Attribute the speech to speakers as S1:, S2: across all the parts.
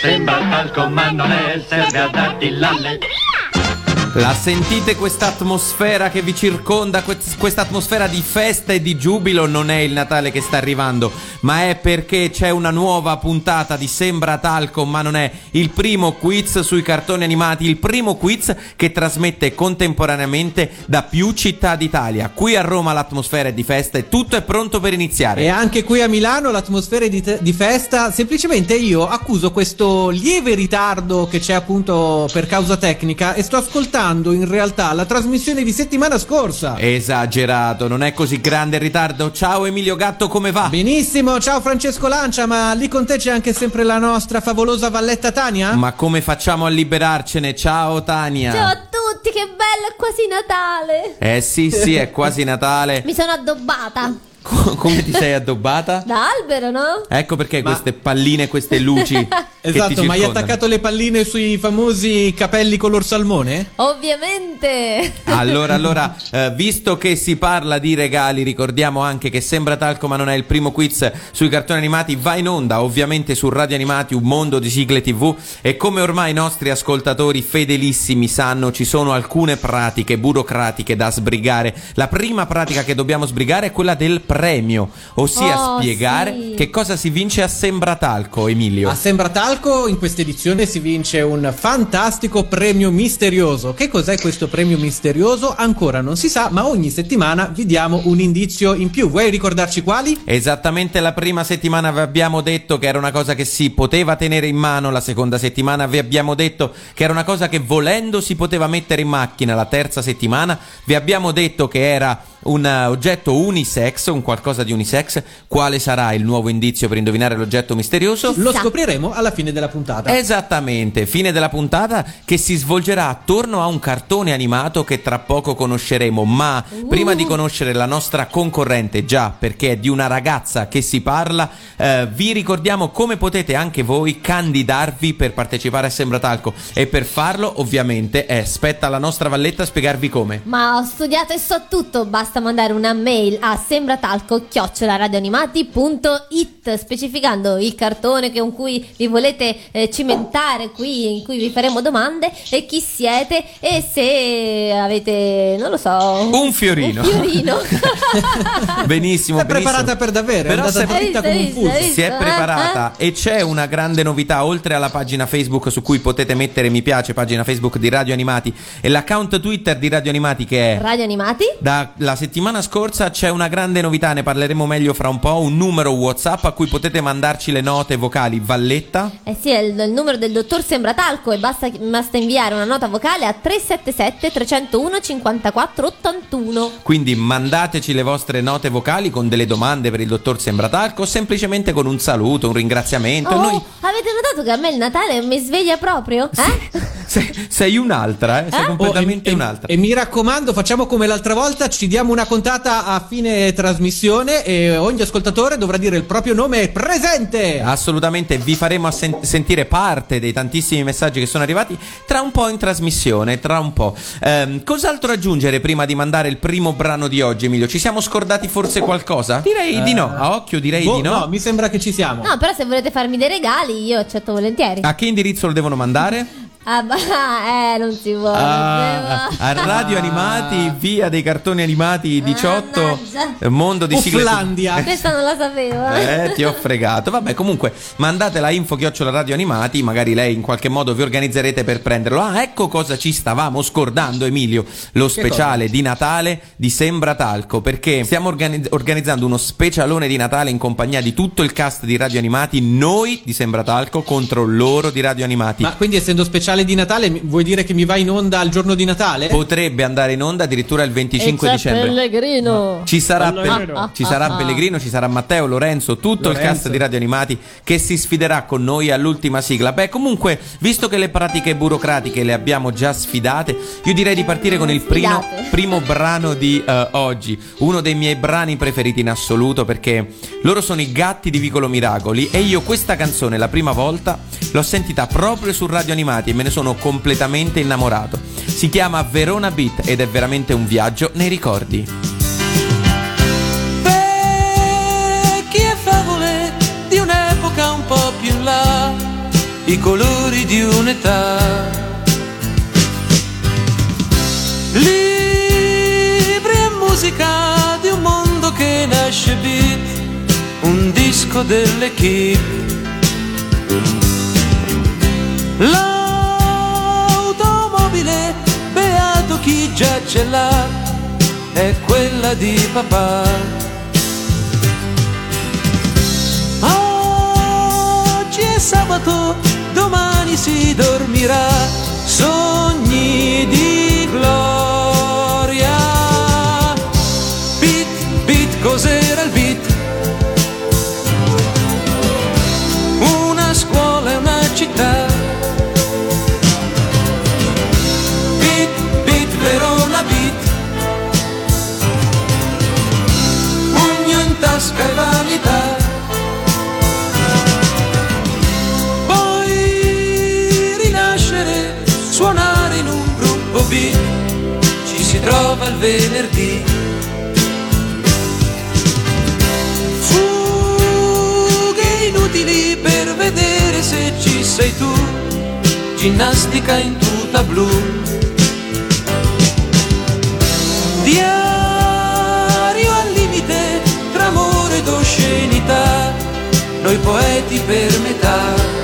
S1: Sembra talco ma non è, serve a darti l'alle.
S2: La sentite questa atmosfera che vi circonda, questa atmosfera di festa e di giubilo? Non è il Natale che sta arrivando, ma è perché c'è una nuova puntata di Sembra Talco, ma non è il primo quiz sui cartoni animati, il primo quiz che trasmette contemporaneamente da più città d'Italia. Qui a Roma l'atmosfera è di festa e tutto è pronto per iniziare.
S3: E anche qui a Milano l'atmosfera è di, te- di festa, semplicemente io accuso questo lieve ritardo che c'è appunto per causa tecnica e sto ascoltando in realtà la trasmissione di settimana scorsa.
S2: Esagerato, non è così grande il ritardo. Ciao Emilio Gatto, come va?
S3: Benissimo, ciao Francesco Lancia, ma lì con te c'è anche sempre la nostra favolosa Valletta Tania?
S2: Ma come facciamo a liberarcene? Ciao Tania.
S4: Ciao a tutti, che bello, è quasi Natale.
S2: Eh sì, sì, è quasi Natale.
S4: Mi sono addobbata.
S2: Come ti sei addobbata?
S4: Da albero, no?
S2: Ecco perché ma... queste palline, queste luci.
S3: esatto, ma hai attaccato le palline sui famosi capelli color salmone?
S4: Ovviamente.
S2: Allora, allora, eh, visto che si parla di regali, ricordiamo anche che Sembra Talco ma non è il primo quiz sui cartoni animati, va in onda ovviamente su Radio Animati, un mondo di sigle TV e come ormai i nostri ascoltatori fedelissimi sanno, ci sono alcune pratiche burocratiche da sbrigare. La prima pratica che dobbiamo sbrigare è quella del premio, ossia
S4: Oh,
S2: spiegare
S4: sì.
S2: che cosa si vince a Sembratalco, Emilio.
S3: A Sembratalco in questa edizione si vince un fantastico premio misterioso. Che cos'è questo premio misterioso? Ancora non si sa, ma ogni settimana vi diamo un indizio in più. Vuoi ricordarci quali?
S2: Esattamente la prima settimana vi abbiamo detto che era una cosa che si poteva tenere in mano, la seconda settimana vi abbiamo detto che era una cosa che volendo si poteva mettere in macchina, la terza settimana vi abbiamo detto che era un eh, oggetto unisex, un qualcosa di unisex. Quale sarà il nuovo indizio per indovinare l'oggetto misterioso?
S3: Lo scopriremo alla fine della puntata.
S2: Esattamente, fine della puntata che si svolgerà attorno a un cartone animato che tra poco conosceremo, ma prima di conoscere la nostra concorrente, già perché è di una ragazza che si parla, eh, vi ricordiamo come potete anche voi candidarvi per partecipare a Sembratalco e per farlo ovviamente è spetta alla nostra Valletta spiegarvi come.
S4: Ma ho studiato e so tutto, basta mandare una mail a sembratalco-radioanimati.it specificando il cartone con cui vi volete eh, cimentare qui, in cui vi faremo domande e chi siete e se avete, non lo so...
S2: Un fiorino.
S4: Un fiorino.
S2: benissimo,
S3: È preparata per davvero,
S2: Però
S3: è andata dritta come un fuso.
S2: Si è preparata e c'è una grande novità oltre alla pagina Facebook su cui potete mettere mi piace, pagina Facebook di Radio Animati e l'account Twitter di Radio Animati che è
S4: Radio Animati?
S2: dalla settimana scorsa c'è una grande novità, ne parleremo meglio fra un po', un numero WhatsApp a cui potete mandarci le note vocali Valletta
S4: Eh sì, è il, il numero del dottor Sembratalco e basta, basta inviare una nota vocale a 377 301 54 81.
S2: Quindi mandateci le vostre note vocali con delle domande per il dottor Sembratalco, semplicemente con un saluto, un ringraziamento.
S4: Oh,
S2: Noi
S4: avete notato che a me il Natale mi sveglia proprio? Eh?
S2: sei, sei un'altra, eh? sei
S4: Eh?
S2: completamente
S3: Oh, e, e-
S2: un'altra.
S3: e mi raccomando, facciamo come l'altra volta, ci diamo una contata a fine trasmissione e ogni ascoltatore dovrà dire il proprio nome presente.
S2: Assolutamente, vi faremo a sen- sentire parte dei tantissimi messaggi che sono arrivati tra un po' in trasmissione, tra un po'. Ehm, cos'altro aggiungere prima di mandare il primo brano di oggi, Emilio? Ci siamo scordati forse qualcosa? Direi di no, a occhio direi
S3: Boh,
S2: di no.
S3: no, mi sembra che ci siamo.
S4: No, però se volete farmi dei regali io accetto volentieri.
S2: A che indirizzo lo devono mandare?
S4: Ah, bah, eh, non si vuole.
S2: Ah, a Radio Animati, via dei cartoni animati 18,
S4: Mannaggia.
S2: eh, mondo di sigle.
S3: Ufflandia.
S4: Questa non la sapevo. eh.
S2: Eh, ti ho fregato. Vabbè, comunque, mandate la info chiocciola radio animati. Magari lei in qualche modo vi organizzerete per prenderlo. Ah, ecco cosa ci stavamo scordando, Emilio. Lo speciale di Natale di Sembra Talco. Perché stiamo organi- organizzando uno specialone di Natale in compagnia di tutto il cast di radio animati. Noi di Sembra Talco contro loro di radio animati.
S3: Ma quindi essendo speciale speciale di Natale, vuoi dire che mi va in onda al giorno di Natale?
S2: Potrebbe andare in onda addirittura il 25
S4: e c'è
S2: dicembre.
S4: Pellegrino.
S2: Ci sarà,
S3: Pellegrino.
S2: Pe- ci sarà
S4: Ah, ah,
S2: Pellegrino, ci sarà Matteo, Lorenzo, tutto il
S3: Lorenzo.
S2: cast di Radio Animati che si sfiderà con noi all'ultima sigla. Beh, comunque, visto che le pratiche burocratiche le abbiamo già sfidate, io direi di partire con il primo, primo brano di eh, oggi. Uno dei miei brani preferiti in assoluto perché loro sono i gatti di Vicolo Miracoli e io questa canzone la prima volta l'ho sentita proprio su Radio Animati e me ne sono completamente innamorato. Si chiama Verona Beat ed è veramente un viaggio nei ricordi.
S5: vecchie favole di un'epoca un po' più in là, i colori di un'età. Libri e musica di un mondo che nasce beat, un disco dell'equipe. L'automobile, chi già ce l'ha, è quella di papà. Oggi è sabato, domani si dormirà, sogni di gloria. Venerdì. Fughe inutili per vedere se ci sei tu, ginnastica in tuta blu. Diario al limite tra amore ed oscenità, noi poeti per metà.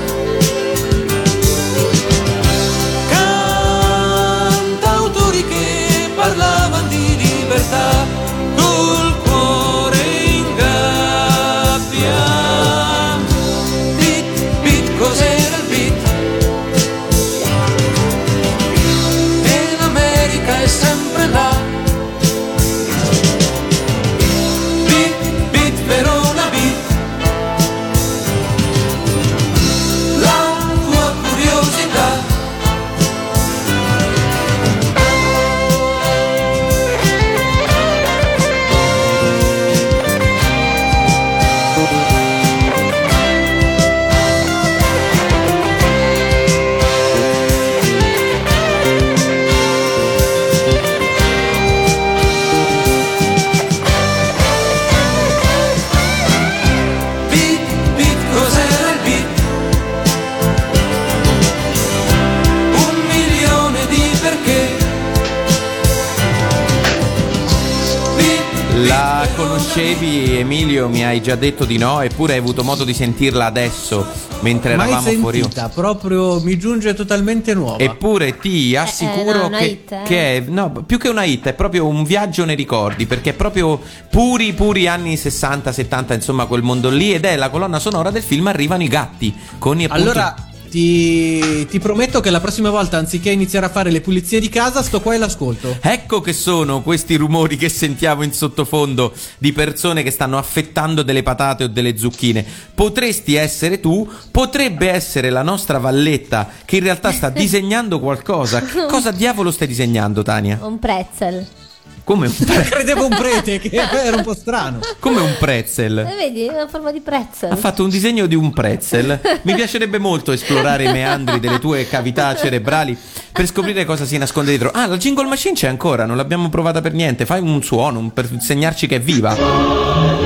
S2: Già detto di no, eppure hai avuto modo di sentirla adesso mentre
S3: Mai
S2: eravamo fuori.
S3: sentita, proprio mi giunge totalmente nuova.
S2: Eppure ti assicuro
S4: no, una
S2: che,
S4: hit, eh.
S2: che è, no, più che una hit, è proprio un viaggio nei ricordi, perché è proprio puri, puri anni 60, 70, insomma, quel mondo lì, ed è la colonna sonora del film Arrivano i gatti. Con i, appunto,
S3: Allora ti, ti prometto che la prossima volta, anziché iniziare a fare le pulizie di casa, sto qua e l'ascolto.
S2: Ecco che sono questi rumori che sentiamo in sottofondo di persone che stanno affettando delle patate o delle zucchine. Potresti essere tu, potrebbe essere la nostra Valletta che in realtà sta disegnando qualcosa. Che cosa diavolo stai disegnando, Tania?
S4: Un pretzel.
S2: Come un, pre-
S3: Credevo un prete, che era un po' strano.
S2: come un pretzel.
S4: Eh, vedi, è una forma di pretzel.
S2: Ha fatto un disegno di un pretzel. Mi piacerebbe molto esplorare i meandri delle tue cavità cerebrali per scoprire cosa si nasconde dietro. Ah, la jingle machine c'è ancora, non l'abbiamo provata per niente. Fai un suono un- per segnarci che è viva.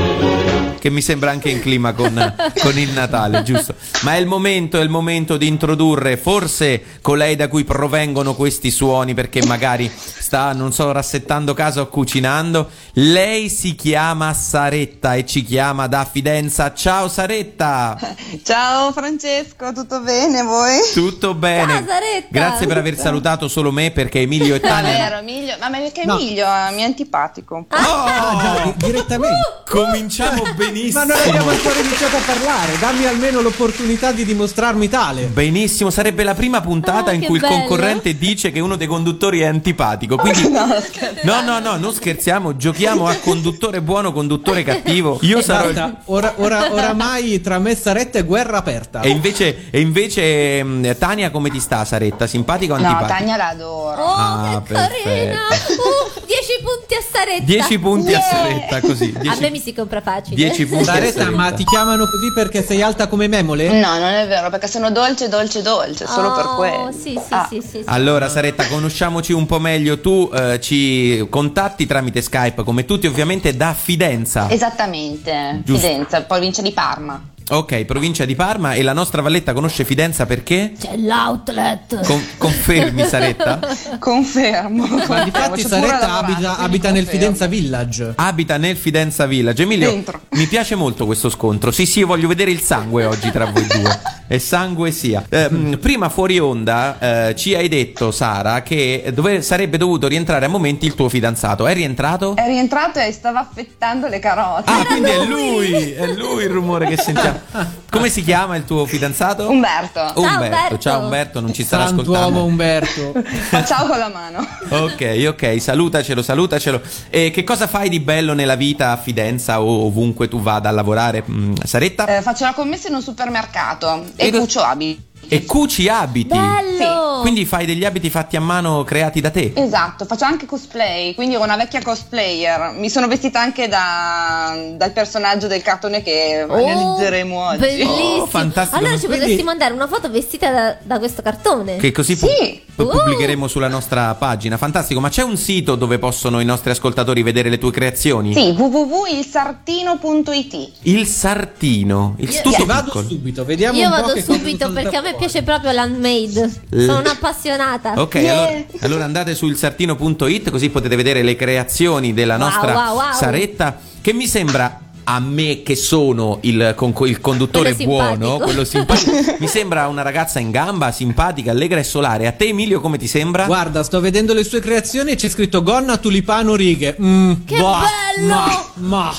S2: Che mi sembra anche in clima con, con il Natale, giusto? Ma è il momento, è il momento di introdurre forse colei da cui provengono questi suoni, perché magari sta, non so, rassettando casa o cucinando. Lei si chiama Saretta e ci chiama da Fidenza. Ciao Saretta!
S6: Ciao Francesco, tutto bene voi?
S2: Tutto bene?
S4: Ciao, Saretta!
S2: Grazie per aver salutato solo me perché Emilio e Tania.
S6: Davvero, Emilio? Ma perché
S3: No.
S6: Emilio mi è antipatico un po'.
S3: Ah, già, di- direttamente.
S2: Cominciamo benissimo. Benissimo.
S3: Ma non abbiamo ancora iniziato a parlare. Dammi almeno l'opportunità di dimostrarmi tale.
S2: Benissimo, sarebbe la prima puntata
S4: Ah,
S2: in cui il
S4: bello.
S2: concorrente dice che uno dei conduttori è antipatico. Quindi no, no, no, non scherziamo, giochiamo a conduttore buono, conduttore cattivo. Io sarò il-
S3: Basta, ora, ora, oramai tra me e Saretta è guerra aperta.
S2: E invece, e invece mm, Tania come ti sta Saretta? Simpatica o
S6: No,
S2: antipatica?
S6: Tania l'adoro.
S4: Oh,
S2: Ah,
S4: che carina! Uh, 10 punti a Saretta.
S2: 10 punti a
S6: Yeah.
S2: Saretta così.
S4: A
S2: 10
S4: me mi si compra facile.
S2: 10
S3: Saretta,
S2: Saretta.
S3: ma ti chiamano così perché sei alta come memole?
S6: No, non è vero, perché sono dolce, dolce, dolce, solo per
S4: Oh,
S6: quello.
S4: Sì, sì,
S6: Ah.
S4: sì, sì, sì.
S2: Allora Saretta, conosciamoci un po' meglio. Tu eh, ci contatti tramite Skype, come tutti ovviamente, da Fidenza.
S6: Esattamente,
S2: Giusto.
S6: Fidenza, provincia di Parma.
S2: Ok, provincia di Parma e la nostra Valletta conosce Fidenza perché?
S4: C'è l'outlet.
S2: Con- confermi Saretta?
S6: Confermo.
S3: Ma difatti Saretta abita, abita nel. Fidenza Village.
S2: Abita nel Fidenza Village. Emilio,
S6: Dentro.
S2: mi piace molto questo scontro. Sì, sì, voglio vedere il sangue oggi tra voi due. E sangue sia. Ehm, prima fuori onda eh, ci hai detto, Sara, che dove sarebbe dovuto rientrare a momenti il tuo fidanzato. È rientrato?
S6: È rientrato e stava affettando le carote.
S2: Ah, quindi è lui! È lui il rumore che sentiamo. Come si chiama il tuo fidanzato?
S6: Umberto.
S4: Umberto.
S2: Ciao Umberto, non ci starà
S3: Santuomo
S2: ascoltando.
S3: Umberto.
S6: Ciao con la mano.
S2: Ok, ok, salutacelo, salutacelo. E che cosa fai di bello nella vita a Fidenza o ovunque tu vada a lavorare? Mm, Saretta?
S6: Eh, faccio la commessa in un supermercato e,
S2: E
S6: cucio abiti.
S2: E cuci abiti.
S4: Bello!
S2: Quindi fai degli abiti fatti a mano creati da te.
S6: Esatto, faccio anche cosplay, quindi ero una vecchia cosplayer. Mi sono vestita anche da- dal personaggio del cartone che analizzeremo oggi.
S4: Oh, Bellissimo.
S2: Oh, fantastico.
S4: Allora ci
S3: Quindi-
S4: potresti mandare una foto vestita da, da questo cartone.
S2: Che così
S6: Sì.
S2: pu-
S4: Uh.
S2: pubblicheremo sulla nostra pagina. Fantastico, ma c'è un sito dove possono i nostri ascoltatori vedere le tue creazioni?
S6: Sì, www.ilsartino.it.
S2: Il sartino, il
S4: Io-
S2: tutto
S3: Sì, vado subito, vediamo
S4: Io
S3: un po'
S4: vado subito perché a me. Piace proprio l'handmade.
S2: L-
S4: Sono un'appassionata.
S2: Ok,
S6: Yeah.
S2: allora, allora andate sul sartino.it così potete vedere le creazioni della
S4: Wow,
S2: nostra
S4: wow, wow.
S2: Saretta che mi sembra a me che sono il, con- il conduttore
S4: Quello
S2: buono, quello simpatico, mi sembra una ragazza in gamba, simpatica, allegra e solare. A te Emilio come ti sembra?
S3: Guarda, sto vedendo le sue creazioni e c'è scritto Gonna Tulipano righe. Mm,
S4: Che
S3: bah,
S4: bello!
S3: Ma, ma.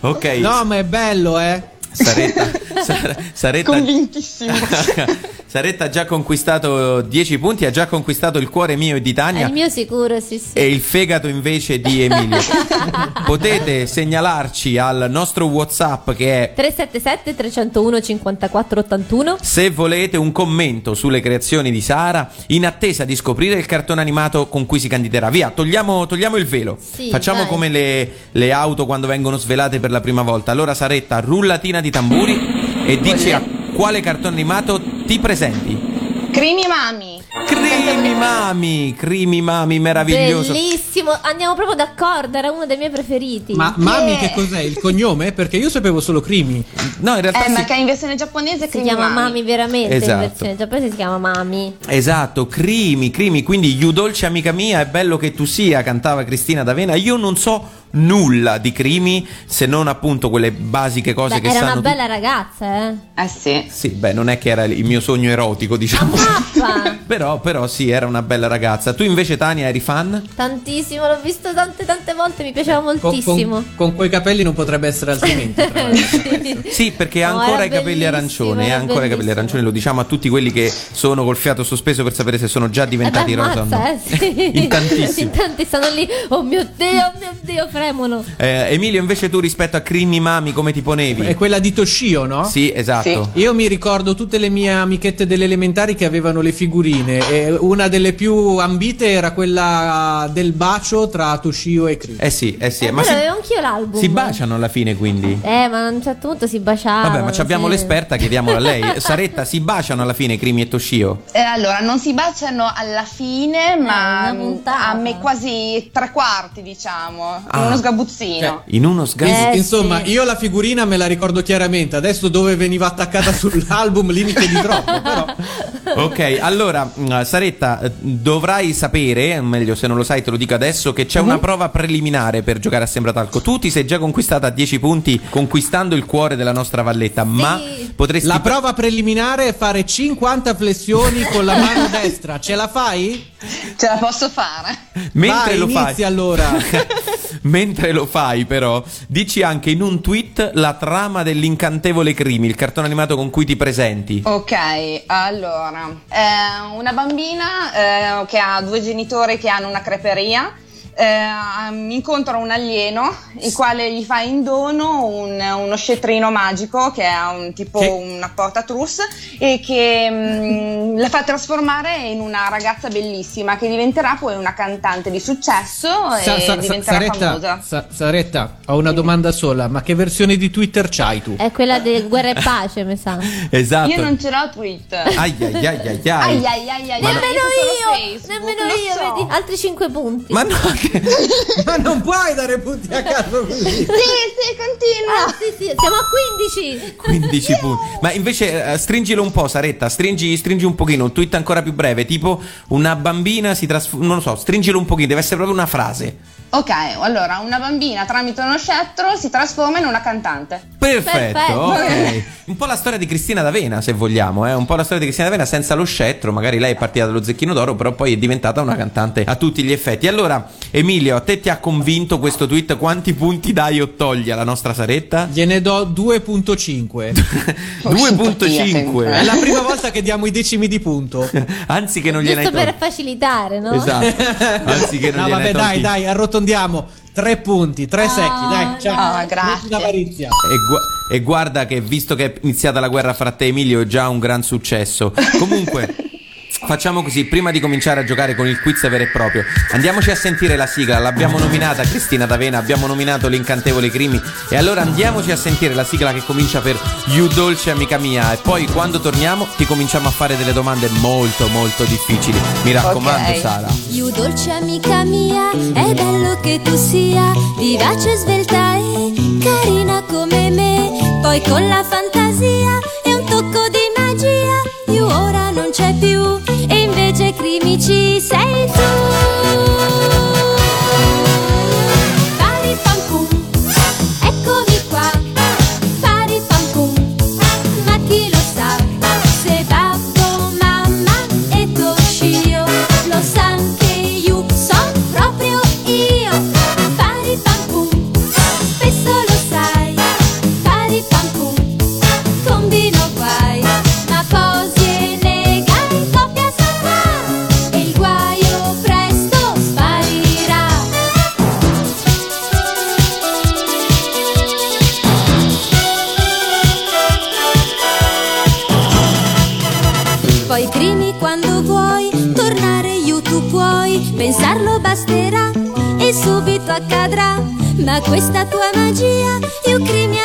S2: Ok,
S3: No, ma è bello, eh.
S2: Saretta, Sar- Saretta,
S6: Convintissimo.
S2: Saretta ha già conquistato 10 punti, ha già conquistato il cuore mio e di
S4: È
S2: Tania.
S4: il mio sicuro, sì, sì.
S2: e il fegato invece di Emilio. Potete segnalarci al nostro WhatsApp che è
S4: 377 301 54 81
S2: se volete un commento sulle creazioni di Sara in attesa di scoprire il cartone animato con cui si candiderà. Via, togliamo, togliamo il velo.
S4: Sì,
S2: Facciamo
S4: dai.
S2: come le, le auto quando vengono svelate per la prima volta. Allora Saretta, rullatina di tamburi e dici a quale cartone animato ti presenti.
S6: Crimi mami.
S2: Crimi Mami, Crimi Mami, meraviglioso.
S4: Bellissimo, andiamo proprio d'accordo, era uno dei miei preferiti.
S3: Ma Mami
S6: Yeah.
S3: che cos'è? Il cognome? Perché io sapevo solo Crimi.
S2: No, in realtà
S6: Eh,
S2: si-
S6: perché in versione giapponese
S4: si chiama
S6: mami.
S4: Mami veramente,
S2: Esatto.
S4: in versione giapponese si chiama Mami.
S2: Esatto, crimi, crimi, quindi You dolce amica mia, è bello che tu sia, cantava Cristina D'Avena. Io non so nulla di crimi, se non appunto quelle basiche cose
S4: Beh,
S2: che
S4: era una bella ragazza, eh.
S6: Eh sì.
S2: Sì, beh, non è che era il mio sogno erotico, diciamo. Però, però sì, era una bella ragazza. Tu invece Tania eri fan?
S4: Tantissimo, l'ho visto tante tante volte, mi piaceva
S3: Con,
S4: moltissimo.
S3: con- con quei capelli non potrebbe essere altrimenti. l'altro.
S2: Sì, perché ha
S4: No,
S2: ancora
S4: era
S2: i capelli arancioni, ha ancora i capelli arancioni, lo diciamo a tutti quelli che sono col fiato sospeso per sapere se sono già diventati
S4: Eh beh,
S2: rosa o no.
S4: ammazza, eh, sì.
S2: In tantissimi.
S4: In tanti stanno lì, oh mio Dio, oh mio Dio, fremono.
S2: Eh, Emilio, invece tu rispetto a Crimi Mami come ti ponevi?
S3: È quella di Toshio, no?
S2: Sì, esatto.
S3: Io mi ricordo tutte le mie amichette delle elementari che avevano le figurine e una delle più ambite era quella del bacio tra Toshio e Chris.
S2: Eh sì, eh sì,
S4: Eh,
S2: ma si,
S4: avevo anch'io l'album.
S2: si baciano alla fine quindi.
S4: Eh, ma a un certo punto si baciavano.
S2: Vabbè, ma ci abbiamo
S4: sì.
S2: l'esperta, chiediamola a lei. Saretta, si baciano alla fine Crimi e Toshio?
S6: Eh, allora, non si baciano alla fine, ma
S4: puntata.
S6: a me quasi tre quarti, diciamo.
S2: Ah.
S6: In uno sgabuzzino.
S2: In uno sgazzo.
S4: Eh,
S3: Insomma,
S4: sì.
S3: io la figurina me la ricordo chiaramente. Adesso dove veniva attaccata sull'album lì mi chiedi troppo. Però
S2: Ok, allora mh, Saretta, eh, dovrai sapere, meglio se non lo sai te lo dico adesso, che c'è
S4: Mhm.
S2: una prova preliminare per giocare a Sembratalco. Tu ti sei già conquistata a 10 punti conquistando il cuore della nostra valletta, ma potresti...
S3: la prova preliminare è fare 50 flessioni con la mano destra. Ce la fai?
S6: Ce la posso fare.
S2: Mentre
S3: Vai,
S2: lo
S3: inizi
S2: fai...
S3: allora.
S2: Mentre lo fai, però, dici anche in un tweet la trama dell'incantevole Crimi, il cartone animato con cui ti presenti.
S6: Ok, allora, eh, una bambina eh, che ha due genitori che hanno una creperia. Eh, incontra un alieno il quale gli fa in dono un- uno scetrino magico che è un tipo
S3: Che-
S6: una portatrus e che mm, la fa trasformare in una ragazza bellissima che diventerà poi una cantante di successo
S3: Sa-
S6: e
S3: sa- sa-
S6: diventerà
S3: Saretta,
S6: famosa.
S3: Sa- Saretta, ho una domanda sola, ma che versione di Twitter c'hai tu?
S4: È quella di Guerra e Pace, mi sa.
S2: Esatto.
S6: Io non ce l'ho Twitter.
S2: Ai ai ai ai ai.
S6: Ai, ai, ai, ai,
S2: Ma
S6: ai,
S2: no-
S4: Nemmeno io,
S6: Facebook,
S4: nemmeno io,
S6: so.
S4: vedi? Altri 5 punti.
S2: Ma no,
S3: Ma non puoi dare punti a caso così.
S6: Sì, sì, continua.
S4: Ah, sì, sì, siamo a 15.
S2: 15 punti. Ma invece eh, stringilo un po', Saretta, stringi, stringi un pochino, un tweet ancora più breve, tipo una bambina si trasforma, non lo so, stringilo un pochino, deve essere proprio una frase.
S6: Ok, allora una bambina tramite uno scettro si trasforma in una cantante.
S2: Perfetto,
S4: Perfetto.
S2: ok. Un po' la storia di Cristina D'Avena, se vogliamo, eh? un po' la storia di Cristina D'Avena senza lo scettro, magari lei è partita dallo zecchino d'oro, però poi è diventata una cantante a tutti gli effetti. Allora, Emilio, a te ti ha convinto questo tweet? Quanti punti dai o togli alla nostra Saretta?
S3: Gliene do 2.5.
S2: 2.5.
S3: È la prima volta che diamo i decimi di punto.
S2: Anzi che non gliene
S4: Giusto
S2: hai
S4: per
S2: tolti.
S4: facilitare, no?
S2: Esatto. Anzi che non
S3: No,
S2: gliene
S3: vabbè,
S2: hai
S3: dai,
S2: tolti.
S3: dai, arrotondiamo. Tre punti, tre secchi, dai. Ciao.
S6: Ah, grazie.
S2: E, gua- e guarda che visto che è iniziata la guerra fra te e Emilio è già un gran successo. Comunque, facciamo così, prima di cominciare a giocare con il quiz vero e proprio, andiamoci a sentire la sigla, l'abbiamo nominata Cristina D'Avena, abbiamo nominato l'incantevole Crimi e allora andiamoci a sentire la sigla che comincia per You Dolce Amica Mia e poi quando torniamo ti cominciamo a fare delle domande molto molto difficili. Mi raccomando
S6: Ok.
S2: Sara.
S7: You dolce amica mia, è bello che tu sia vivace, svelta e carina come me. Poi con la fantasia e un tocco di magia, you ora non c'è più crimici sei tu. Basterà e subito accadrà. Ma questa tua magia, io crimi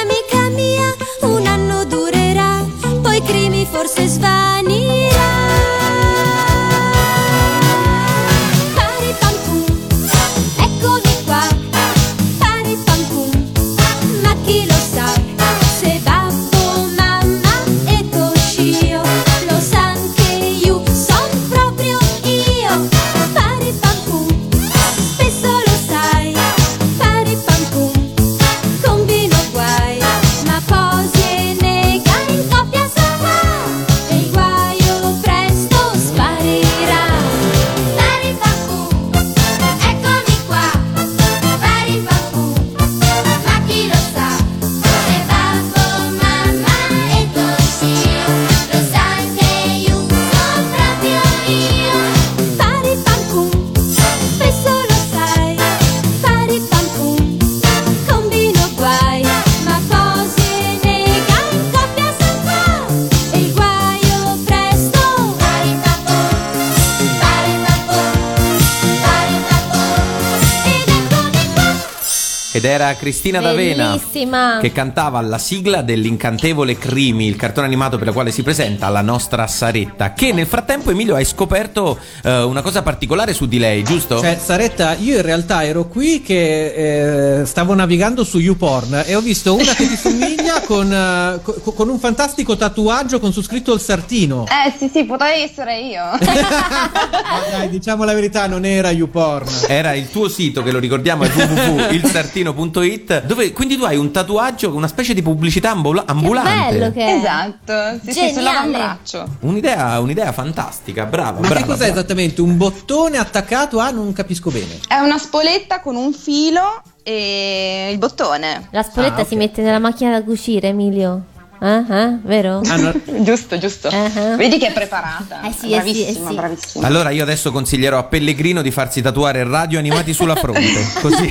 S2: era Cristina D'Avena
S4: Bellissima.
S2: che cantava la sigla dell'incantevole Crimi, il cartone animato per il quale si presenta la nostra Saretta. Che nel frattempo, Emilio, hai scoperto eh, una cosa particolare su di lei, giusto?
S3: Cioè, Saretta, io in realtà ero qui che eh, stavo navigando su YouPorn e ho visto una che ti somiglia con, eh, co- con un fantastico tatuaggio con su scritto il sartino.
S6: Eh sì sì, potrei essere io.
S3: Dai, diciamo la verità, non era YouPorn.
S2: Era il tuo sito, che lo ricordiamo, è www.ilsartino.it pellegrino.it dove quindi tu hai un tatuaggio, una specie di pubblicità ambula- ambulante.
S4: bello che è.
S6: Esatto, sì, sì,
S4: Geniale.
S6: sull'avambraccio.
S2: Un'idea, un'idea fantastica, brava,
S3: Ma
S2: brava.
S3: che cos'è
S2: brava.
S3: esattamente? Un bottone attaccato a non capisco bene.
S6: È una spoletta con un filo e il bottone.
S4: La spoletta
S3: Ah, ok.
S4: si mette nella macchina da cucire, Emilio. Eh, eh, vero?
S3: Ah, no.
S6: giusto, giusto.
S4: Uh-huh.
S6: Vedi che è preparata.
S4: Eh sì, eh sì,
S6: bravissima,
S4: eh sì.
S6: bravissima.
S2: Allora io adesso consiglierò a Pellegrino di farsi tatuare radio animati sulla fronte, così,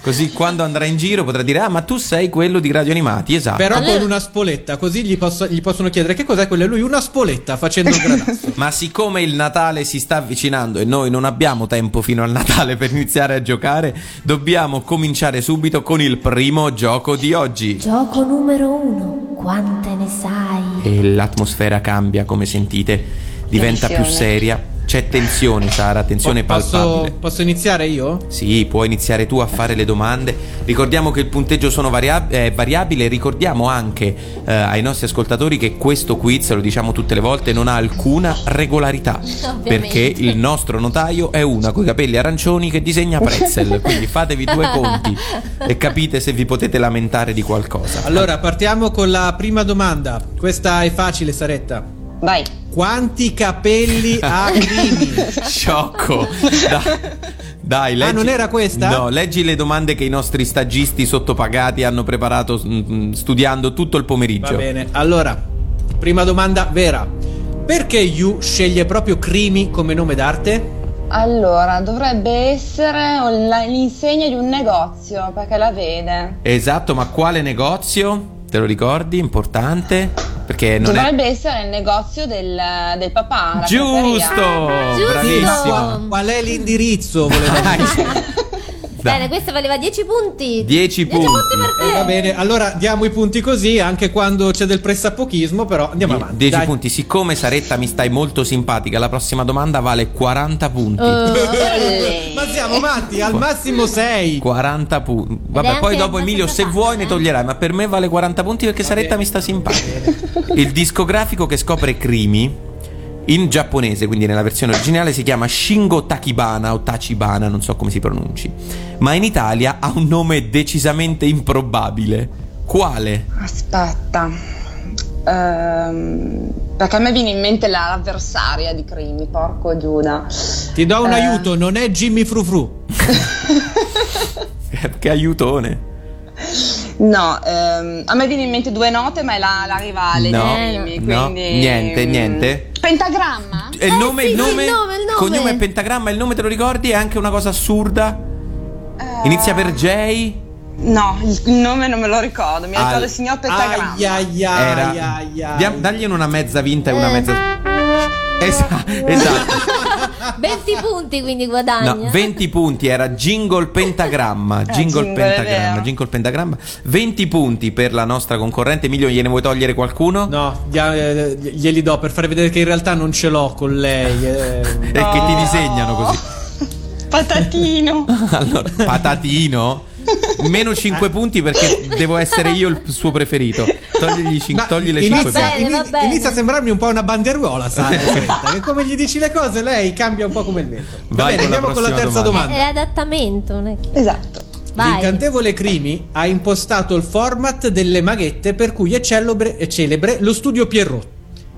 S2: così quando andrà in giro potrà dire "Ah, ma tu sei quello di radio animati". Esatto.
S3: Però
S4: Allora-
S3: con una spoletta, così gli, posso- gli possono chiedere che cos'è quella. Lui una spoletta facendo il gradastro.
S2: Ma siccome il Natale si sta avvicinando e noi non abbiamo tempo fino al Natale per iniziare a giocare, dobbiamo cominciare subito con il primo gioco di oggi.
S4: Gioco numero uno. Quante ne sai?
S2: E l'atmosfera cambia, come sentite, diventa più
S6: Tensione.
S2: seria. C'è tensione, Sara, tensione
S3: posso,
S2: palpabile.
S3: posso iniziare io?
S2: Sì, puoi iniziare tu a fare le domande. Ricordiamo che il punteggio sono variab- è variabile. Ricordiamo anche eh, ai nostri ascoltatori che questo quiz, lo diciamo tutte le volte, non ha alcuna regolarità.
S4: Ovviamente.
S2: Perché il nostro notaio è una coi capelli arancioni che disegna pretzel. quindi fatevi due conti e capite se vi potete lamentare di qualcosa.
S3: Allora, partiamo con la prima domanda. Questa è facile, Saretta.
S6: Vai.
S3: Quanti capelli ha Crimi?
S2: Sciocco. Dai, dai, leggi.
S3: Ah, non era questa?
S2: No, leggi le domande che i nostri stagisti sottopagati hanno preparato mm, mm, studiando tutto il pomeriggio.
S3: Va bene. Allora, prima domanda vera. Perché Yu sceglie proprio Crimi come nome d'arte?
S6: Allora, dovrebbe essere l'insegna di un negozio, perché la vede.
S2: Esatto, ma quale negozio? Te lo ricordi? Importante? Perché non è.
S6: Dovrebbe essere il negozio del, del papà.
S2: Giusto!
S4: Giusto!
S2: Bravissimo!
S3: Qual è l'indirizzo? Volevo dire.
S4: Bene, questa valeva 10 punti.
S2: 10 punti.
S4: per
S3: Eh,
S4: te.
S3: va bene, allora diamo i punti così anche quando c'è del pressapochismo, però andiamo avanti.
S2: 10
S3: dai.
S2: punti. Siccome Saretta mi stai molto simpatica, la prossima domanda vale 40 punti.
S4: Oh.
S6: Olè.
S3: Ma siamo matti, al massimo 6.
S2: 40 punti. Vabbè, poi dopo Emilio, se vuoi ne
S4: eh.
S2: toglierai, ma per me vale 40 punti perché Saretta mi sta simpatica. Il discografico che scopre Crimi in giapponese, quindi nella versione originale, si chiama Shingo Takibana o Tachibana, non so come si pronunci. Ma in Italia ha un nome decisamente improbabile. Quale?
S6: Aspetta. Ehm, perché a me viene in mente la- l'avversaria di Crimi, porco Giuda.
S3: Ti do un
S6: Eh.
S3: aiuto, non è Jimmy Frufru.
S2: che aiutone.
S6: No, ehm, a me viene in mente due note, ma è la, la rivale
S2: No,
S6: Crimi,
S2: no,
S6: quindi...
S2: niente,
S6: mm,
S2: niente.
S6: Pentagramma?
S2: E il
S4: Eh,
S2: nome,
S4: sì,
S2: il nome,
S4: il nome, il nome.
S2: cognome e pentagramma, il nome te lo ricordi? È anche una cosa assurda.
S6: Eh,
S2: Inizia per J.
S6: No, il, nome non me lo ricordo, mi ricordo il signor Pentagramma.
S3: Ai ai ai
S2: Era. dagliene una mezza vinta e una
S4: Eh.
S2: mezza. Esa- esatto.
S4: 20 punti quindi guadagna.
S2: No, 20 punti era jingle pentagramma. Jingle,
S6: jingle, è
S2: pentagramma. Jingle pentagramma. 20 punti per la nostra concorrente. Emilio, gliene vuoi togliere qualcuno?
S3: No, eh, glieli do per fare vedere che in realtà non ce l'ho con lei. eh.
S2: E che ti disegnano così.
S6: Patatino.
S2: Allora, patatino. Meno 5 punti perché devo essere io il suo preferito. Togligli cin- togli le 5
S3: inizia,
S2: punti.
S4: bene, va
S3: ini-
S4: bene.
S3: inizia a sembrarmi un po' una banderuola, sai? Che come gli dici le cose, lei cambia un po' come il vento. Va
S2: Vai
S3: bene,
S2: con
S3: andiamo con la terza
S2: domanda.
S3: domanda.
S4: È adattamento, non è che...
S6: Esatto.
S4: Vai.
S3: L'incantevole Crimi ha impostato il format delle maghette per cui è celebre, è celebre lo studio Pierrot.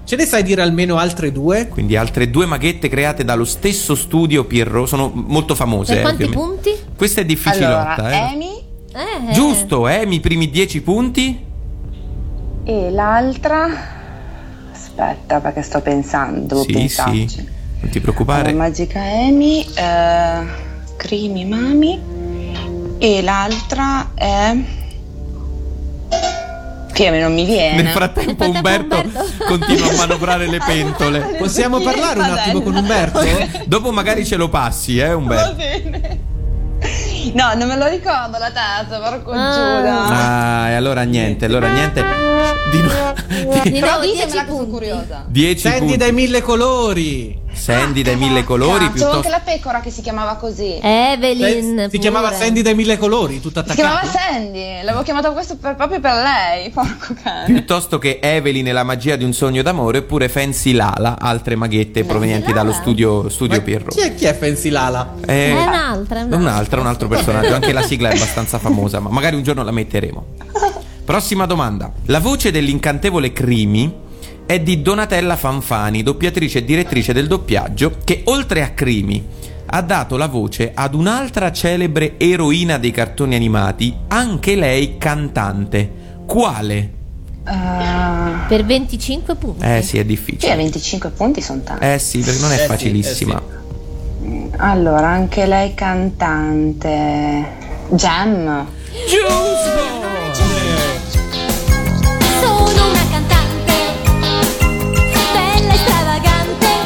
S3: Ce ne sai dire almeno altre due?
S2: Quindi altre due maghette create dallo stesso studio Pierrot. Sono molto famose.
S4: Per
S2: eh,
S4: quanti
S2: ovviamente.
S4: punti?
S2: Questa è difficilotta.
S6: Allora,
S2: eh.
S6: Amy
S4: Eh,
S2: Giusto, mi primi 10 punti.
S6: e l'altra... Aspetta, perché sto pensando, devo
S2: sì,
S6: pensarci.
S2: sì. Non ti preoccupare.
S6: Allora, Magica Amy, eh, Crimi Mami e l'altra è... Che a me non mi viene.
S2: Nel frattempo,
S4: Nel frattempo
S2: Umberto,
S4: Umberto-
S2: continua a manovrare le pentole.
S3: Possiamo parlare un attimo con. Umberto?
S2: Dopo magari ce lo passi, eh,
S6: Va
S2: Umberto.
S6: bene. No, non me lo ricordo la terza, porco
S4: Ah.
S6: Giuda.
S2: Ah, e allora niente, allora niente. Di, nu-
S4: Di
S2: di-
S4: 10
S6: ditemela che sono
S4: punti.
S6: curiosa.
S2: 10
S3: Senti
S2: punti.
S3: dai mille colori.
S2: Sandy dai mille colori,
S6: C'è anche
S2: piuttosto...
S6: la pecora che si chiamava così.
S4: Evelyn.
S3: si
S4: pure.
S3: chiamava Sandy dai mille colori, tutta
S6: Si chiamava
S3: attaccata.
S6: Sandy, l'avevo chiamato questo per- proprio per lei, porco cane.
S2: Piuttosto che Evelyn e la magia di un sogno d'amore, oppure Fancy Lala, altre maghette provenienti dallo studio, studio Pierrot.
S3: Chi è, chi è Fancy Lala?
S2: Eh,
S4: È un'altra, è un'altra.
S2: un'altra, un altro personaggio. Anche la sigla è abbastanza famosa, ma magari un giorno la metteremo. Prossima domanda. La voce dell'incantevole Crimi è di Donatella Fanfani, doppiatrice e direttrice del doppiaggio, che oltre a Crimi ha dato la voce ad un'altra celebre eroina dei cartoni animati, anche lei cantante. Quale?
S6: Uh,
S4: Per 25 punti.
S2: Eh sì, è
S6: sì, a
S2: difficile.
S6: 25 punti sono tanti.
S2: Eh sì, perché non
S3: Eh
S2: è
S3: sì,
S2: facilissima.
S6: Allora, anche lei cantante. Jam.
S7: Sono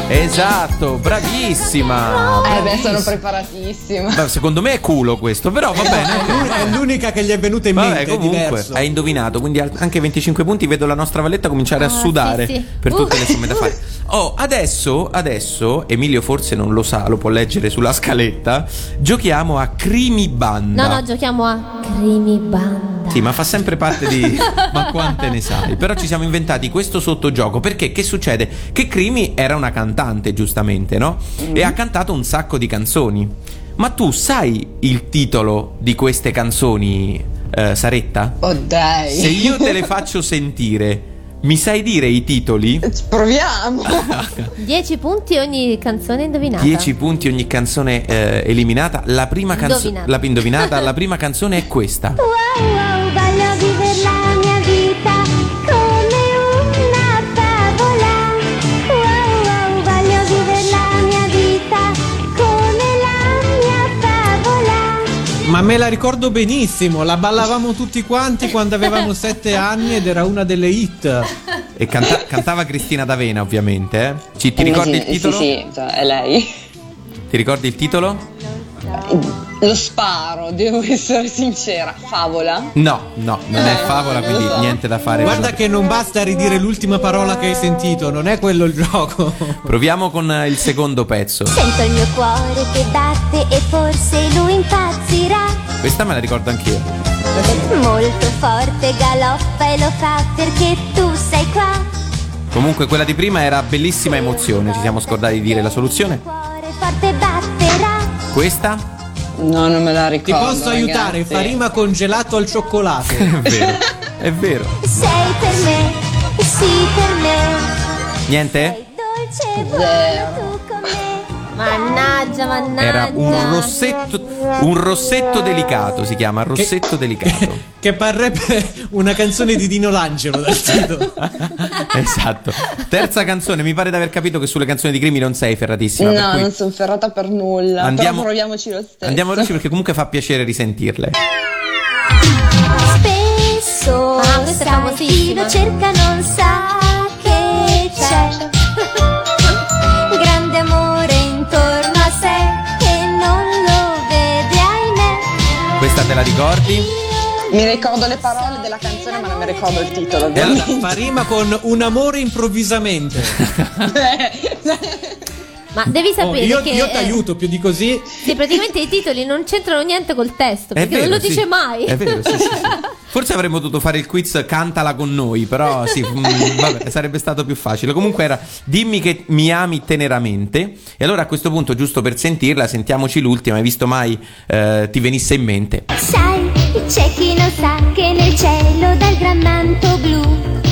S2: Esatto, bravissima.
S6: Eh beh, sono preparatissima.
S2: Beh, secondo me è culo questo, però va
S3: È
S2: bene.
S3: È l'unica che gli è venuta in mente.
S2: Vabbè,
S3: è
S2: comunque hai indovinato, quindi anche 25 punti vedo la nostra Valletta cominciare a
S4: Ah,
S2: sudare
S4: sì, sì.
S2: per tutte
S4: Uh.
S2: le somme da fare. Oh, adesso, adesso, Emilio forse non lo sa, lo può leggere sulla scaletta, giochiamo a Crimi Banda.
S4: No, no, giochiamo a Crimi Banda.
S2: Sì, ma fa sempre parte di. ma quante ne sai? Però ci siamo inventati questo sottogioco perché che succede? Che Crimi era una cantante, giustamente, no? E ha cantato un sacco di canzoni. Ma tu sai il titolo di queste canzoni, eh, Saretta?
S6: Oh dai.
S2: Se io te le faccio sentire, mi sai dire i titoli?
S6: Proviamo.
S4: 10 punti ogni canzone indovinata.
S2: 10 punti ogni canzone eh, eliminata. La prima canzone.
S4: Indovinata.
S2: La indovinata, la prima canzone è questa.
S7: Wow,
S3: Ma me la ricordo benissimo, la ballavamo tutti quanti quando avevamo sette anni ed era una delle hit.
S2: E canta- cantava Cristina D'Avena, ovviamente. eh? Ci, ti ricordi il titolo?
S6: Sì, sì, cioè, è lei.
S2: Ti ricordi il titolo?
S6: Lo sparo, devo essere sincera. Favola.
S2: No, no, non è favola, quindi
S6: so.
S2: niente da fare.
S3: Guarda che non basta ridire l'ultima parola che hai sentito, non è quello il gioco.
S2: Proviamo con eh, il secondo pezzo.
S7: Sento il mio cuore che batte e forse lui impazzirà.
S2: Questa me la ricordo anch'io.
S7: Molto forte galoppa e lo fa perché tu sei qua.
S2: Comunque quella di prima era bellissima emozione, ci siamo scordati di dire la
S7: Il
S2: soluzione.
S7: cuore forte batterà.
S2: Questa?
S6: No, non me la
S3: Ti
S6: ricordo.
S3: posso aiutare,
S6: ragazzi.
S3: fa rima con gelato al cioccolato.
S2: È vero, è vero.
S7: Sei per me, sì per me.
S2: Niente?
S7: Sei dolce
S6: Zero.
S4: Mannaggia, mannaggia.
S2: Era un rossetto, un rossetto delicato, si chiama rossetto delicato.
S3: che parrebbe una canzone di Dino Langelo dal titolo.
S2: esatto. Terza canzone, mi pare di aver capito che sulle canzoni di Crimi non sei ferratissima. per
S6: No,
S2: cui
S6: non sono ferrata per nulla.
S2: Andiamo-
S6: Però proviamoci lo stesso.
S2: Andiamo veloci perché comunque fa piacere risentirle.
S7: Spesso
S4: Ah, questa è famosissima.
S7: chi lo cerca non sa che c'è.
S2: Questa te la ricordi?
S6: Mi ricordo le parole della canzone, ma non mi ricordo il titolo.
S2: Allora-
S3: Fa rima con un amore improvvisamente.
S4: Ma devi
S3: Oh,
S4: sapere
S3: io
S4: che
S3: io ti
S4: eh,
S3: aiuto più di così.
S4: sì, praticamente i titoli non c'entrano niente col testo,
S2: È
S4: perché
S2: vero,
S4: non lo
S2: sì.
S4: dice mai.
S2: È vero, sì, sì. Forse avremmo dovuto fare il quiz Cantala con noi, però sì, mm, vabbè, sarebbe stato più facile. Comunque era Dimmi che mi ami teneramente. E allora a questo punto, giusto per sentirla, sentiamoci l'ultima. Hai visto mai eh, ti venisse in mente?
S7: Sai, c'è chi non sa che nel cielo dal gran manto blu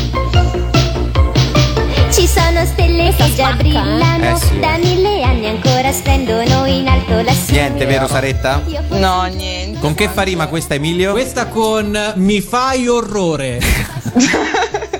S7: sono stelle
S4: Questa
S7: che già
S4: spacca, eh?
S7: brillano
S2: Eh sì.
S7: da mille anni ancora splendono in alto lassù.
S2: Niente, vero Saretta?
S6: No, niente.
S2: Con che fa rima questa Emilio?
S3: Questa con Mi fai orrore.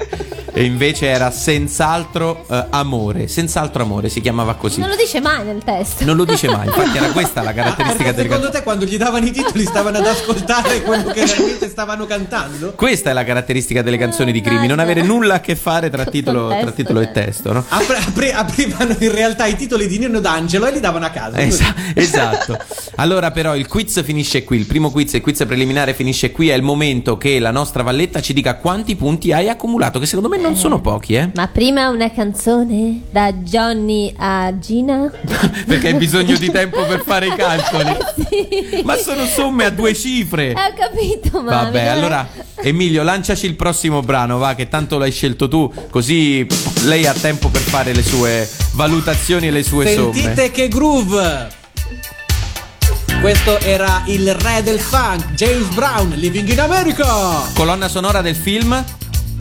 S2: E invece era senz'altro eh, amore. Senz'altro amore si chiamava così.
S4: Non lo dice mai nel testo.
S2: Non lo dice mai, infatti era questa la
S3: Ah,
S2: caratteristica
S3: perché
S2: del
S3: secondo te quando gli davano i titoli stavano ad ascoltare quello che realmente stavano cantando?
S2: Questa è la caratteristica delle canzoni di Crimi, non avere nulla a che fare tra titolo,
S4: testo,
S2: tra titolo e
S4: cioè.
S2: testo, no?
S3: Apri- apri- aprivano in realtà i titoli di Nino D'Angelo e li davano a casa.
S2: Esa- esatto. Allora, però, il quiz finisce qui. Il primo quiz, il quiz preliminare, finisce qui. È il momento che la nostra Valletta ci dica quanti punti hai accumulato. Che secondo me non sono pochi, eh.
S4: Ma prima una canzone da Johnny a Gina.
S2: Perché hai bisogno di tempo per fare i calcoli.
S4: sì.
S2: Ma sono somme a due cifre.
S4: Eh, ho capito, ma.
S2: Vabbè, allora Emilio, lanciaci il prossimo brano, va, che tanto l'hai scelto tu, così lei ha tempo per fare le sue valutazioni e le sue somme.
S3: Sentite che groove! Questo era il re del funk, James Brown, Living in America!
S2: Colonna sonora del film?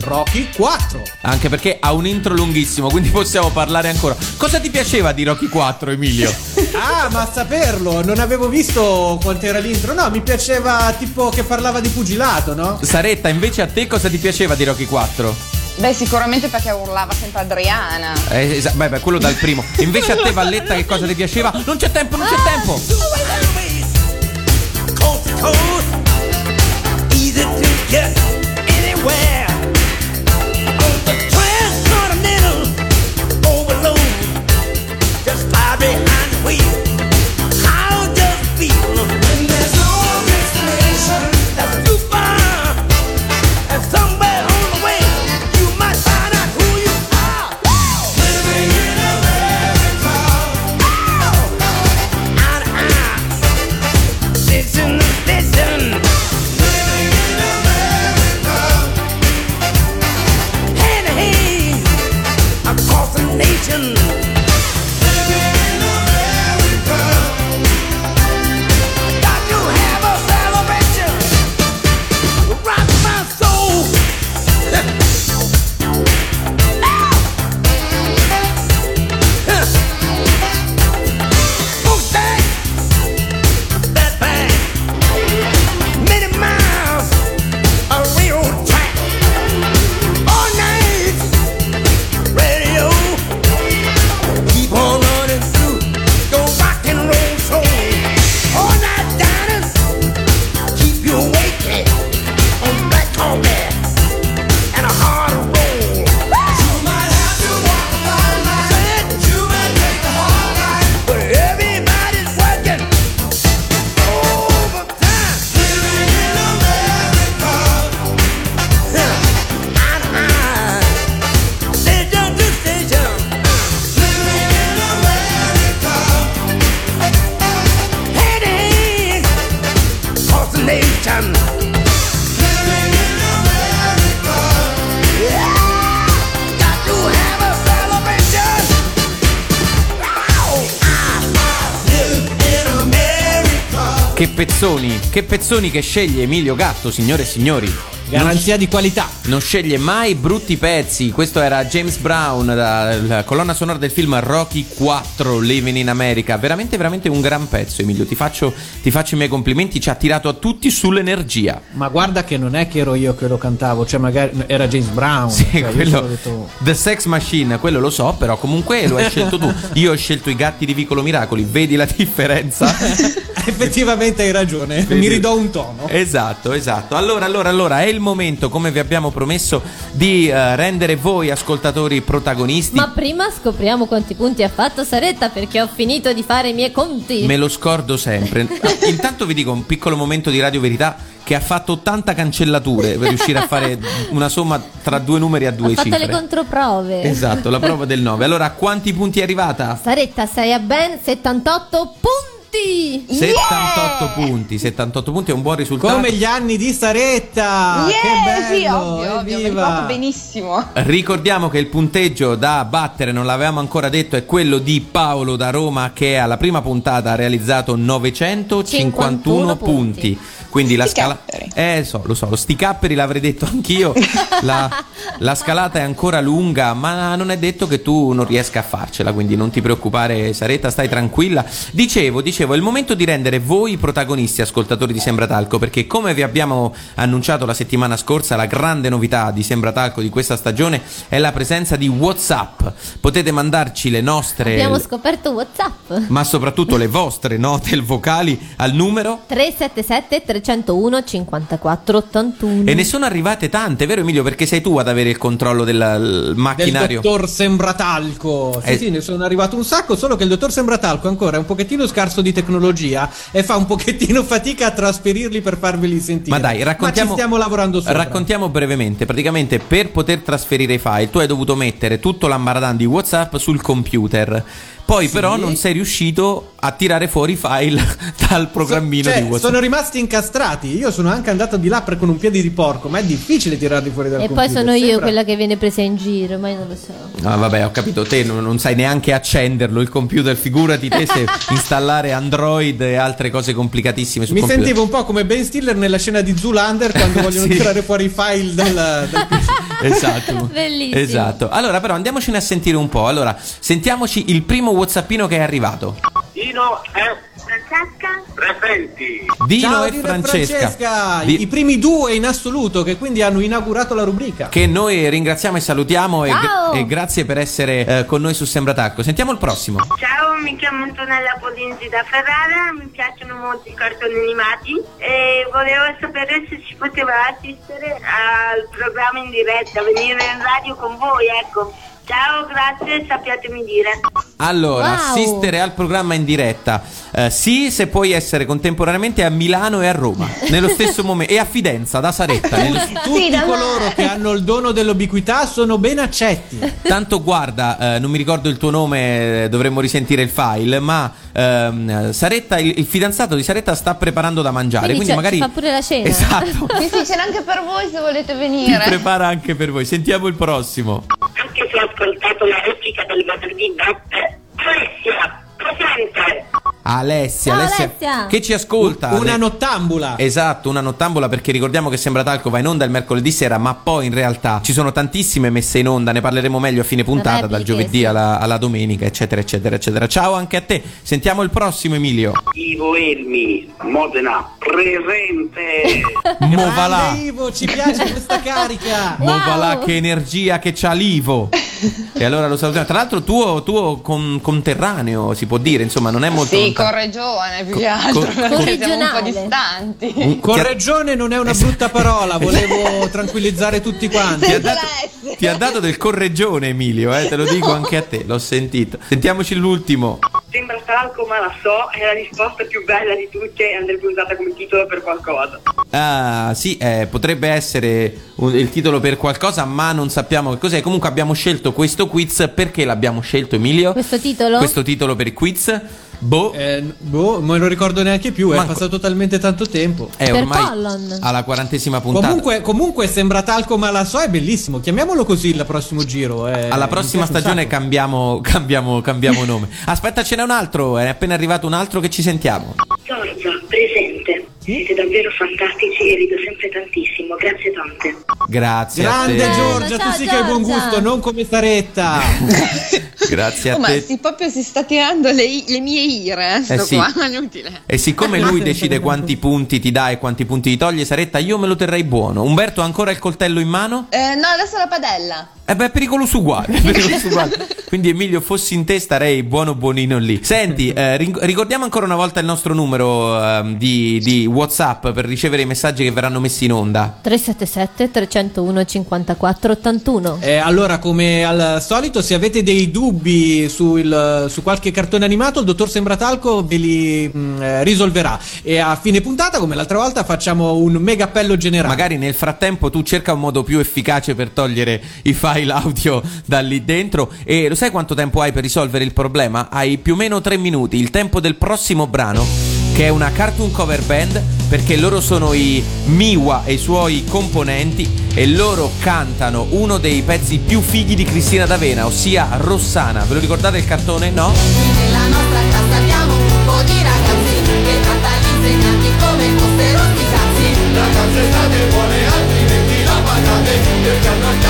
S3: Rocky 4.
S2: Anche perché ha un intro lunghissimo, quindi possiamo parlare ancora. Cosa ti piaceva di Rocky 4, Emilio?
S3: Ah, ma a saperlo, non avevo visto quant'era l'intro. No, mi piaceva tipo che parlava di pugilato, no?
S2: Saretta, invece a te cosa ti piaceva di Rocky 4?
S6: Beh, sicuramente perché urlava sempre Adriana.
S2: Eh, esa- beh, beh, quello dal primo. Invece a te, Valletta, che cosa ti piaceva? Non c'è tempo, non c'è tempo!
S8: coast to coast, easy to get anywhere.
S2: Che pezzoni che sceglie Emilio Gatto, signore e signori.
S3: Garanzia di qualità.
S2: Non sceglie mai brutti pezzi. Questo era James Brown, la, colonna sonora del film Rocky 4 Living in America. Veramente, veramente un gran pezzo, Emilio. Ti faccio, ti faccio i miei complimenti. Ci ha tirato a tutti sull'energia.
S3: Ma guarda che non è che ero io che lo cantavo, cioè magari era James Brown.
S2: Sì,
S3: cioè, io
S2: quello,
S3: detto-
S2: The Sex Machine, quello lo so, però comunque lo hai scelto tu. Io ho scelto i gatti di Vicolo Miracoli, vedi la differenza?
S3: Effettivamente hai ragione, mi ridò un tono.
S2: Esatto, esatto. Allora, allora, allora, è il momento, come vi abbiamo promesso, di eh, rendere voi ascoltatori protagonisti.
S4: Ma prima scopriamo quanti punti ha fatto Saretta perché ho finito di fare i miei conti.
S2: Me lo scordo sempre. Intanto vi dico un piccolo momento di radio verità che ha fatto 80 cancellature per riuscire a fare una somma tra due numeri a
S4: Ho
S2: due
S4: fatto
S2: cifre.
S4: le controprove.
S2: Esatto, la prova del 9. Allora, a quanti punti è arrivata?
S4: Saretta, sei a ben 78 punti.
S2: 78 punti, 78 punti è un buon risultato.
S3: Come gli anni di Saretta!
S6: yeah,
S3: che bello!
S6: sì, ovvio, ovvio, mi ricordo benissimo.
S2: Ricordiamo che il punteggio da battere, non l'avevamo ancora detto, è quello di Paolo da Roma che alla prima puntata ha realizzato 951
S4: 51
S2: punti.
S4: punti.
S2: Quindi la scala. Eh, so, lo so, lo sti capperi l'avrei detto anch'io. la, la scalata è ancora lunga, ma non è detto che tu non riesca a farcela. Quindi non ti preoccupare, Saretta, stai tranquilla. Dicevo, dicevo, è il momento di rendere voi i protagonisti, ascoltatori di Sembratalco, perché come vi abbiamo annunciato la settimana scorsa, la grande novità di Sembratalco di questa stagione è la presenza di WhatsApp. Potete mandarci le nostre.
S4: Abbiamo scoperto WhatsApp.
S2: ma soprattutto le vostre note vocali al numero
S4: 377 300 301 54 81.
S2: E ne sono arrivate tante, vero Emilio? Perché sei tu ad avere il controllo del il macchinario.
S3: dottor Sembratalco. Sì,
S2: Eh.
S3: sì, ne sono arrivato un sacco, solo che il dottor Sembratalco ancora è un pochettino scarso di tecnologia e fa un pochettino fatica a trasferirli per farveli sentire.
S2: Ma dai, raccontiamo,
S3: ci stiamo lavorando sopra.
S2: raccontiamo brevemente. Praticamente, per poter trasferire i file, tu hai dovuto mettere tutto l'ambaradan di WhatsApp sul computer. Poi, però, non sei riuscito a tirare fuori i file dal programmino
S3: Cioè,
S2: di WhatsApp.
S3: sono rimasti incastrati. Io sono anche andato di là per con un piede di porco, ma è difficile tirarli fuori dal
S4: E poi
S3: computer.
S4: sono io
S3: Sembra-
S4: quella che viene presa in giro, ma io non lo so.
S2: Ah, vabbè, ho capito. Te non, non sai neanche accenderlo il computer. Figurati te se installare Android e altre cose complicatissime sul
S3: Mi
S2: computer.
S3: sentivo un po' come Ben Stiller nella scena di Zoolander quando vogliono
S2: Sì.
S3: tirare fuori i file dal, dal PC.
S2: Esatto.
S4: Bellissimo.
S2: Esatto. Allora, però, andiamocene a sentire un po'. Allora, sentiamoci il primo WhatsAppino che è arrivato.
S9: Dino e Francesca presenti.
S2: Dino
S3: Ciao
S2: e
S3: Dino
S2: Francesca.
S3: i-
S2: Di-
S3: i primi due in assoluto che quindi hanno inaugurato la rubrica.
S2: che noi ringraziamo e salutiamo e,
S4: Ciao!
S2: e grazie per essere eh, con noi su Sembratacco. Sentiamo il prossimo.
S9: Ciao, mi chiamo Antonella Polinzi da Ferrara, mi piacciono molto i cartoni animati e volevo sapere se si poteva assistere al programma in diretta, venire in radio con voi, ecco. Ciao, grazie, sappiatemi dire.
S2: Allora,
S4: Wow.
S2: assistere al programma in diretta. Eh, sì, se puoi essere contemporaneamente a Milano e a Roma, nello stesso momento, e a Fidenza, da Saretta. nello-
S3: Tutti coloro che hanno il dono dell'ubiquità sono ben accetti.
S2: Tanto guarda, eh, non mi ricordo il tuo nome, eh, dovremmo risentire il file, ma ehm, Saretta, il, il fidanzato di Saretta sta preparando da mangiare,
S4: Quindi
S2: quindi,
S4: c'è-
S2: magari...
S4: fa pure la cena.
S2: Esatto,
S6: Sì, sì, ce n'è anche per voi se volete
S2: ti
S6: venire.
S2: prepara anche per voi. Sentiamo il prossimo.
S9: Anche ascoltato la replica del venerdì notte. Alessia, presente.
S2: Alessia,
S4: Ciao,
S2: Alessia,
S4: Alessia.
S2: che ci ascolta.
S3: Una
S2: Ale-
S3: nottambula.
S2: Esatto, una nottambula perché ricordiamo che Sembra Talco va in onda il mercoledì sera, ma poi in realtà ci sono tantissime messe in onda, ne parleremo meglio a fine puntata, dal
S4: Repliche,
S2: giovedì
S4: sì.
S2: alla, alla domenica, eccetera, eccetera, eccetera. Ciao anche a te, sentiamo il prossimo Emilio.
S9: Ivo Elmi, Modena, presente.
S2: Mo va là,
S3: Grande Ivo, ci piace questa carica.
S4: Wow.
S2: che energia che c'ha l'Ivo. E allora lo salutiamo. Tra l'altro tuo, tuo con- conterraneo, si può dire, insomma, non è molto
S6: Sì. Correggione più che altro,
S2: co-
S6: perché
S4: co-
S6: siamo un po' distanti.
S2: Un-
S3: Correggione non è una brutta parola, volevo tranquillizzare tutti
S2: Ti ha,
S3: quanti.
S2: Dato, ti ha dato del correggione Emilio, eh, te lo dico anche a te, l'ho sentito. Sentiamoci l'ultimo.
S9: Sembra talco, ma la so, è la risposta più bella di tutte e andrebbe usata come titolo per qualcosa.
S2: Ah, sì, eh, potrebbe essere un- il titolo per qualcosa, ma non sappiamo che cos'è. Comunque abbiamo scelto questo quiz. Perché l'abbiamo scelto, Emilio?
S4: Questo titolo?
S2: Questo titolo per il quiz? Boh,
S3: Eh, boh, me lo ricordo neanche più, è
S2: Manco-
S3: passato talmente tanto tempo.
S2: è
S4: per
S2: ormai
S4: Pollon.
S2: alla quarantesima puntata.
S3: Comunque, comunque sembra talco ma la so, è bellissimo. Chiamiamolo così il prossimo giro. eh,
S2: alla prossima stagione cambiamo, cambiamo, cambiamo nome. Aspetta, ce n'è un altro. È appena arrivato un altro che ci sentiamo.
S9: Siete davvero fantastici e rido sempre tantissimo, grazie tante.
S2: Grazie
S3: Grande
S2: a te.
S3: Giorgia,
S4: Ciao,
S3: tu sì che hai buon
S4: Giorgia.
S3: gusto, non come Saretta.
S2: Grazie a
S6: Oh, ma
S2: te.
S6: si, proprio si sta tirando le, le mie ire, eh, sto
S2: Eh sì.
S6: qua, è inutile.
S2: E siccome lui decide quanti punti ti dà e quanti punti ti toglie, Saretta, io me lo terrei buono. Umberto ha ancora il coltello in mano?
S6: Eh, no, adesso la padella.
S2: Eh beh, è pericoloso uguale. è pericoloso uguale. Quindi Emilio, fossi in te starei buono buonino lì. Senti, eh, ring- ricordiamo ancora una volta il nostro numero ehm, di, di WhatsApp per ricevere i messaggi che verranno messi in onda.
S4: 377 301 54 81.
S3: Eh, allora, come al solito, se avete dei dubbi sul- su qualche cartone animato, il dottor Sembratalco ve li mm, eh, risolverà. E a fine puntata, come l'altra volta, facciamo un mega appello generale.
S2: Magari nel frattempo tu cerca un modo più efficace per togliere i file audio da lì dentro. E lo sai quanto tempo hai per risolvere il problema? Hai più o meno tre minuti, il tempo del prossimo brano, che è una cartoon cover band, perché loro sono i Miwa e i suoi componenti e loro cantano uno dei pezzi più fighi di Cristina D'Avena, ossia Rossana. Ve lo ricordate il cartone? No?
S7: Nella nostra classe abbiamo un gruppo di ragazzi che tratta gli insegnanti come fossero sti cazzi.
S5: Ragazze state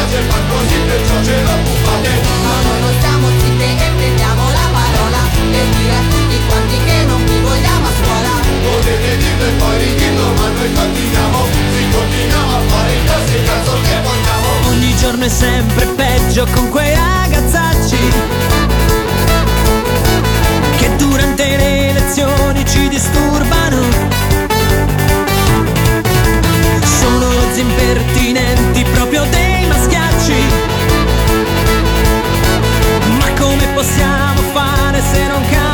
S5: piace far così, perciò ce lo buffate
S7: No, noi non stiamo zitte e prendiamo la parola per dire a tutti quanti che non vi vogliamo a scuola.
S5: Potete dirlo e poi ridirlo, ma noi continuiamo. Sì, continuiamo a fare i nostri cazzo che vogliamo.
S10: Ogni giorno è sempre peggio con quei ragazzacci Che durante le lezioni ci disturbano frasi impertinenti proprio dei maschiacci. Ma come possiamo fare se non
S2: cambia?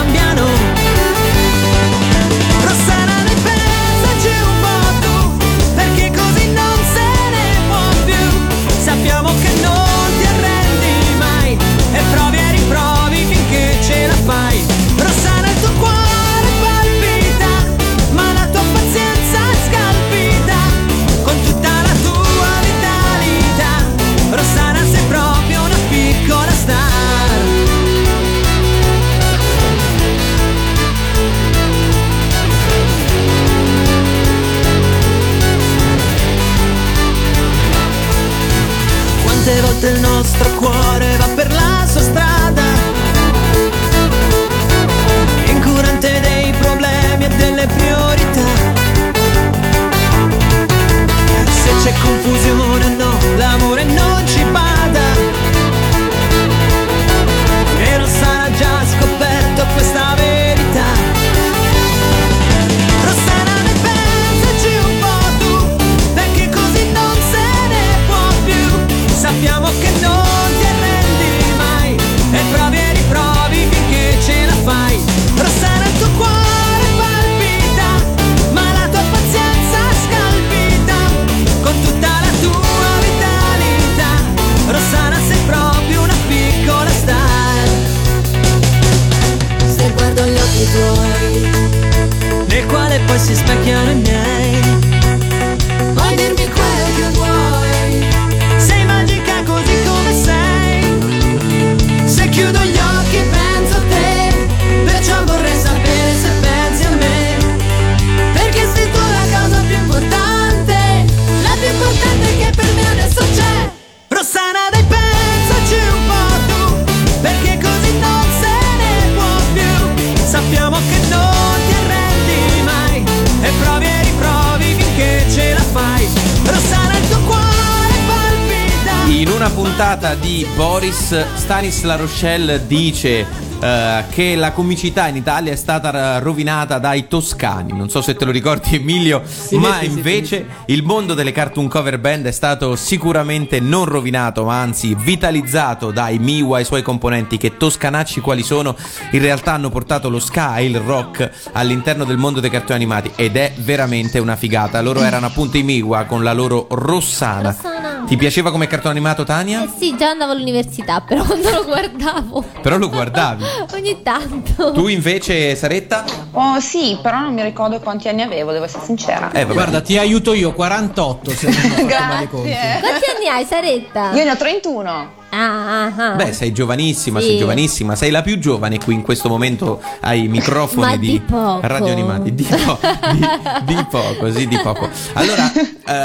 S2: Stanis La Rochelle dice eh, che la comicità in Italia è stata eh, rovinata dai toscani. Non so se te lo ricordi, Emilio, ma
S3: sì, sì,
S2: invece il mondo delle cartoon cover band è stato sicuramente non rovinato, ma anzi vitalizzato dai Miwa e i suoi componenti, che toscanacci quali sono, in realtà hanno portato lo ska e il rock all'interno del mondo dei cartoni animati ed è veramente una figata. Loro erano appunto i Miwa con la loro Rossana.
S4: Rossana.
S2: Ti piaceva come cartone animato, Tania?
S4: Eh sì, già andavo all'università, però quando lo guardavo
S2: Però lo guardavi.
S4: ogni tanto.
S2: Tu invece, Saretta?
S6: Oh sì, però non mi ricordo quanti anni avevo, devo essere sincera.
S2: Eh, vabbè.
S3: Guarda, ti aiuto io, 48 se non ho fatto male conti.
S6: Grazie.
S4: Quanti anni hai, Saretta?
S6: Io ne ho 31.
S4: Ah, ah, ah.
S2: Beh, sei giovanissima,
S4: Sì.
S2: sei giovanissima, sei la più giovane qui in questo momento ai microfoni
S4: di poco.
S2: radio animati. Di, po- di- di poco, sì, di poco. Allora,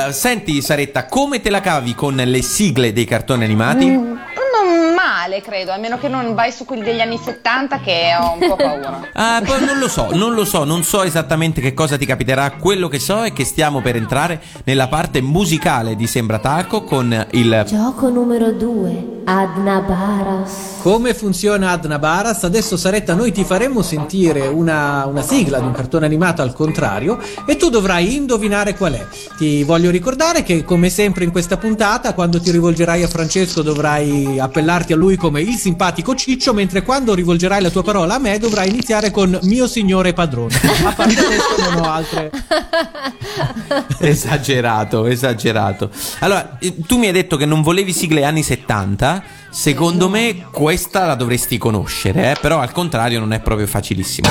S2: eh, senti Saretta, come te la cavi con le sigle dei cartoni animati?
S6: Mm, Non male, credo, a meno che non vai su quelli degli anni 70 che ho un po' paura.
S2: Ah, poi non lo so, non lo so, non so esattamente che cosa ti capiterà. Quello che so è che stiamo per entrare nella parte musicale di Sembra Talco con il
S4: Gioco numero 2. Adna Baras.
S3: Come funziona Adna Baras? Adesso Saretta noi ti faremo sentire una, una sigla di un cartone animato al contrario e tu dovrai indovinare qual è. Ti voglio ricordare che come sempre in questa puntata quando ti rivolgerai a Francesco dovrai appellarti a lui come il simpatico Ciccio mentre quando rivolgerai la tua parola a me dovrai iniziare con mio signore padrone. A parte questo non ho altre...
S2: Esagerato, esagerato. Allora, eh, tu mi hai detto che non volevi sigle anni 70. Secondo me questa la dovresti conoscere, eh, però al contrario non è proprio facilissimo.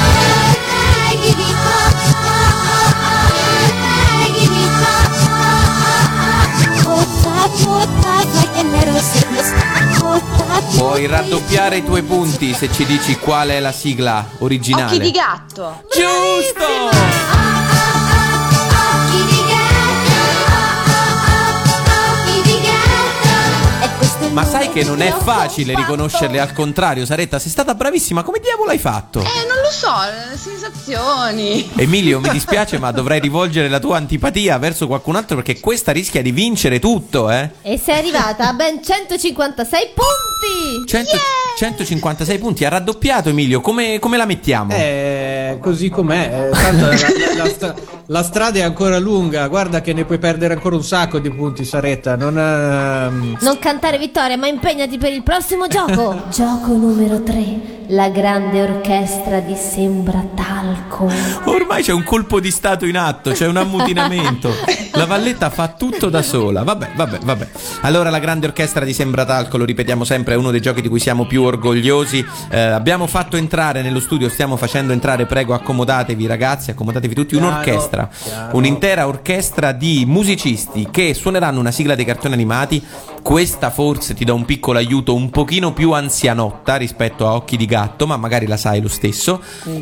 S2: Puoi raddoppiare i tuoi punti se ci dici qual è la sigla originale.
S6: Occhi di gatto.
S2: Giusto! Ma sai che non è facile riconoscerle al contrario, Saretta, sei stata bravissima, come diavolo hai fatto?
S6: Eh, non lo so, le sensazioni.
S2: Emilio, mi dispiace, ma dovrai rivolgere la tua antipatia verso qualcun altro perché questa rischia di vincere tutto, eh?
S4: E sei arrivata a ben 156 punti.
S2: 100 156 punti, ha raddoppiato Emilio, come, come la mettiamo?
S3: Eh, così com'è. eh, tanto la, la- la la strada è ancora lunga. Guarda che ne puoi perdere ancora un sacco di punti, Saretta. Non, ehm,
S4: Non cantare vittoria, ma impegnati per il prossimo gioco. gioco numero 3. La grande orchestra di Sembra Talco.
S2: Ormai c'è un colpo di stato in atto, c'è un ammutinamento. La Valletta fa tutto da sola. Vabbè, vabbè, vabbè. Allora, la grande orchestra di Sembratalco, lo ripetiamo sempre, è uno dei giochi di cui siamo più orgogliosi. Eh, abbiamo fatto entrare nello studio, stiamo facendo entrare, prego, accomodatevi ragazzi, accomodatevi tutti, un'orchestra. Un'intera orchestra di musicisti che suoneranno una sigla dei cartoni animati. Questa forse ti dà un piccolo aiuto un pochino più anzianotta rispetto a Occhi di Gatto, ma magari la sai lo stesso.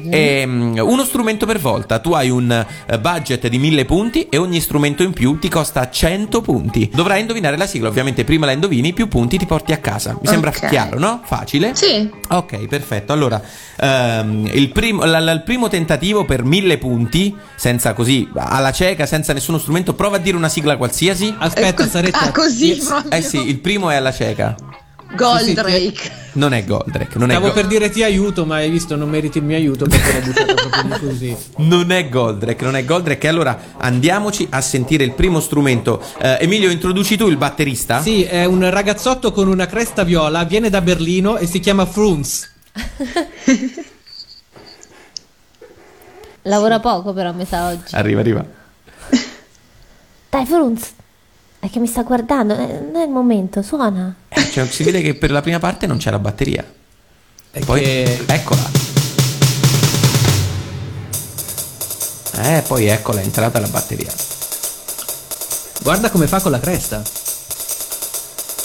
S2: Ehm, uno strumento per volta. Tu hai un eh, budget di 1000 punti e ogni strumento in più ti costa 100 punti. Dovrai indovinare la sigla, ovviamente prima la indovini, più punti ti porti a casa. Mi sembra
S6: Ok.
S2: chiaro, no? Facile?
S6: Sì.
S2: Ok, perfetto. Allora, ehm, il, primo, la- la- il primo tentativo per 1000 punti, senza così, alla cieca, senza nessuno strumento, prova a dire una sigla qualsiasi.
S3: aspetta,
S6: Eh,
S3: Saretta.
S6: Ah, così
S3: io-
S6: proprio.
S2: Eh sì, il primo è alla cieca.
S6: Goldrake.
S2: Non è Goldrake, non è,
S3: Stavo
S2: Go-
S3: per dire ti aiuto, ma hai visto, non meriti il mio aiuto perché l'ho buttato proprio così.
S2: non è Goldrake, non è Goldrake. Allora andiamoci a sentire il primo strumento. Eh, Emilio, introduci tu il batterista?
S3: Sì, è un ragazzotto con una cresta viola, viene da Berlino e si chiama Frunz.
S4: Lavora poco però, mi sa oggi.
S2: Arriva, arriva.
S4: Dai, Frunz. È che mi sta guardando. eh, Non è il momento, suona.
S2: Eh, cioè, si vede che per la prima parte non c'è la batteria.
S3: È
S2: Poi,
S3: che-
S2: eccola. Eh, poi eccola, è entrata la batteria.
S3: Guarda come fa con la cresta.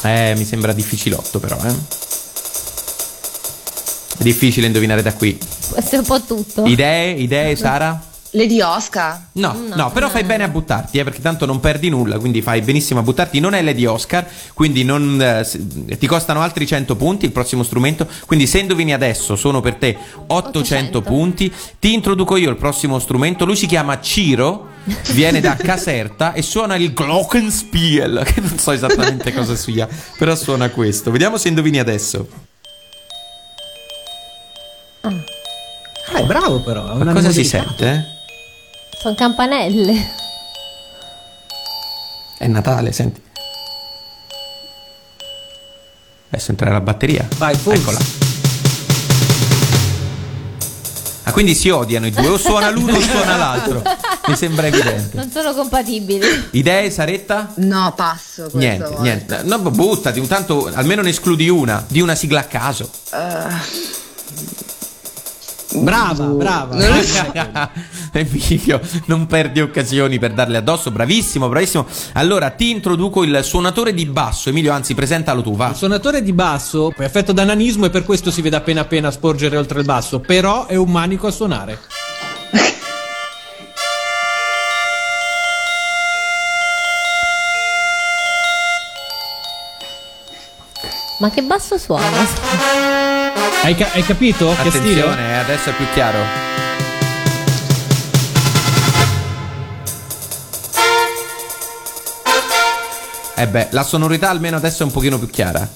S2: Eh, mi sembra difficilotto però, eh. È difficile indovinare da qui.
S4: Questo è un po' tutto.
S2: Idee, idee, Sara?
S6: Lady Oscar.
S2: No, no, però fai bene a buttarti, eh, perché tanto non perdi nulla, quindi fai benissimo a buttarti. Non è Lady Oscar, quindi non, eh, ti costano altri 100 punti il prossimo strumento. Quindi se indovini adesso sono per te 800,
S4: 800.
S2: punti. Ti introduco io il prossimo strumento. Lui si chiama Ciro, viene da Caserta e suona il Glockenspiel, che non so esattamente cosa sia, però suona questo. Vediamo se indovini adesso.
S3: Eh, bravo però. una
S2: Ma cosa si sente? eh?
S4: Sono campanelle.
S2: È Natale, senti. Adesso entra la batteria.
S3: Vai, forse.
S2: Eccola. Ah, quindi si odiano i due, o suona l'uno o suona l'altro. Mi sembra evidente.
S4: Non sono compatibili.
S2: Idee, Saretta?
S6: No, passo.
S2: Niente,
S6: volta.
S2: niente. No, buttati, tanto almeno ne escludi una, di una sigla a caso.
S3: Brava, brava.
S2: Emilio, non perdi occasioni per darle addosso. Bravissimo, bravissimo. Allora, ti introduco il suonatore di basso. Emilio, anzi, presentalo tu, va.
S3: Il suonatore di basso è affetto da nanismo e per questo si vede appena appena sporgere oltre il basso, però è un manico a suonare.
S4: Ma che basso suona?
S3: Hai, ca- hai capito? Che stile?
S2: Attenzione, eh, adesso è più chiaro. Eh beh, la sonorità almeno adesso è un pochino più chiara.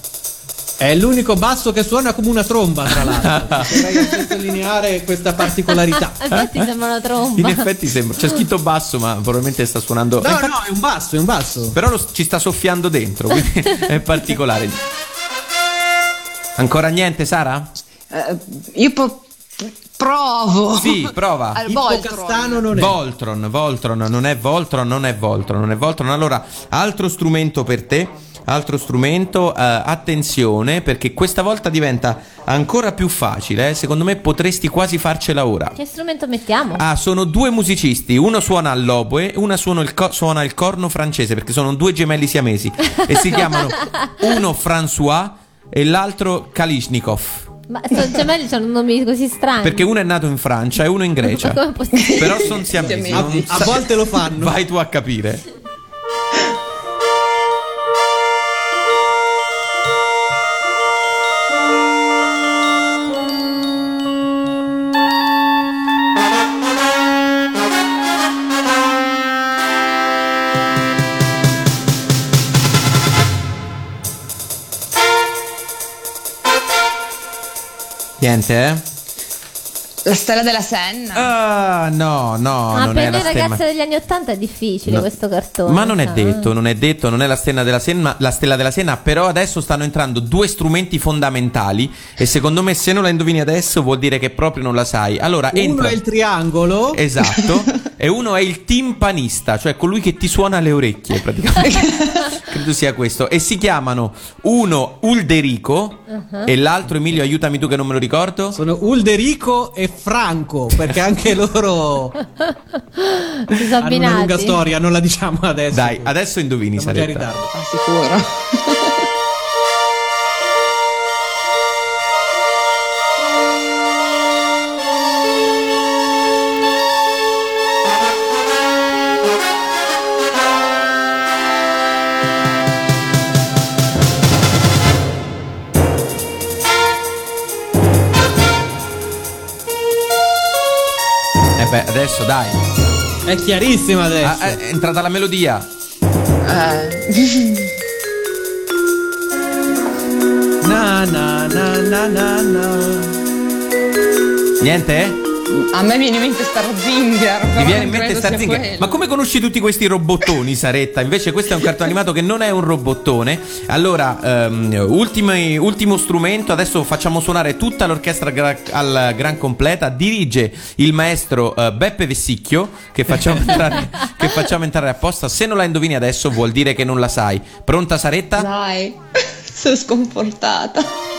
S3: È l'unico basso che suona come una tromba, tra l'altro. Vorrei sottolineare questa particolarità.
S4: Infatti sembra una
S2: In
S4: tromba.
S2: effetti sembra, c'è scritto basso, ma probabilmente sta suonando.
S3: No,
S2: infatti-
S3: no, è un basso, è un basso.
S2: Però lo- ci sta soffiando dentro, quindi è particolare. Ancora niente, Sara?
S6: Eh, io po- provo.
S2: Sì, prova.
S6: Al
S3: Ippocastano non è.
S2: Voltron, Voltron, non è Voltron, non è Voltron, non è Voltron. Allora, altro strumento per te, altro strumento, eh, attenzione perché questa volta diventa ancora più facile, eh. secondo me potresti quasi farcela ora.
S4: Che strumento mettiamo?
S2: Ah, sono due musicisti, uno suona all'oboe uno suona il, co- suona il corno francese perché sono due gemelli siamesi e si chiamano uno François e l'altro Kalishnikov.
S4: Ma sono gemelli, hanno nomi così strani.
S2: Perché uno è nato in Francia e uno in Grecia.
S4: Ma come possibile?
S2: Però sono siamesi.
S6: A-
S2: non
S3: A volte lo fanno.
S2: Vai tu a capire. Niente, eh?
S6: La stella della Senna.
S2: Ah, no, no,
S4: Ma
S2: non
S4: per
S2: è la
S4: le ragazze
S2: stemma.
S4: degli anni Ottanta è difficile
S2: No.
S4: questo cartone.
S2: Ma non è detto, non è detto, non è la stella della Senna, la stella della Senna, però adesso stanno entrando due strumenti fondamentali e secondo me se non la indovini adesso vuol dire che proprio non la sai. Allora,
S3: Uno
S2: entra
S3: è il triangolo.
S2: Esatto, e uno è il timpanista, cioè colui che ti suona le orecchie, praticamente. Credo sia questo. E si chiamano uno Ulderico
S4: Uh-huh.
S2: e l'altro Emilio, aiutami tu che non me lo ricordo.
S3: Sono Ulderico e Franco, perché anche loro hanno una lunga storia, non la diciamo adesso.
S2: Dai, adesso indovini,
S3: Siamo già in
S2: Saretta.
S3: ritardo.
S6: Ah, sicuro.
S2: Beh, adesso dai.
S3: È chiarissima adesso.
S2: Ah, è entrata la melodia.
S6: Eh,
S3: Na na na na na na.
S2: Niente?
S6: A me viene in mente Starzinger.
S2: Mi viene in mente
S6: credo
S2: Star
S6: sia
S2: Singer.
S6: quello.
S2: Ma come conosci tutti questi robottoni, Saretta? Invece questo è un cartone animato che non è un robottone. Allora, ehm, ultimi- ultimo strumento, adesso facciamo suonare tutta l'orchestra gra- al gran completa. Dirige il maestro eh, Beppe Vessicchio, che facciamo, entrare, che facciamo entrare apposta. Se non la indovini adesso vuol dire che non la sai. Pronta Saretta?
S6: Dai, sono sconfortata.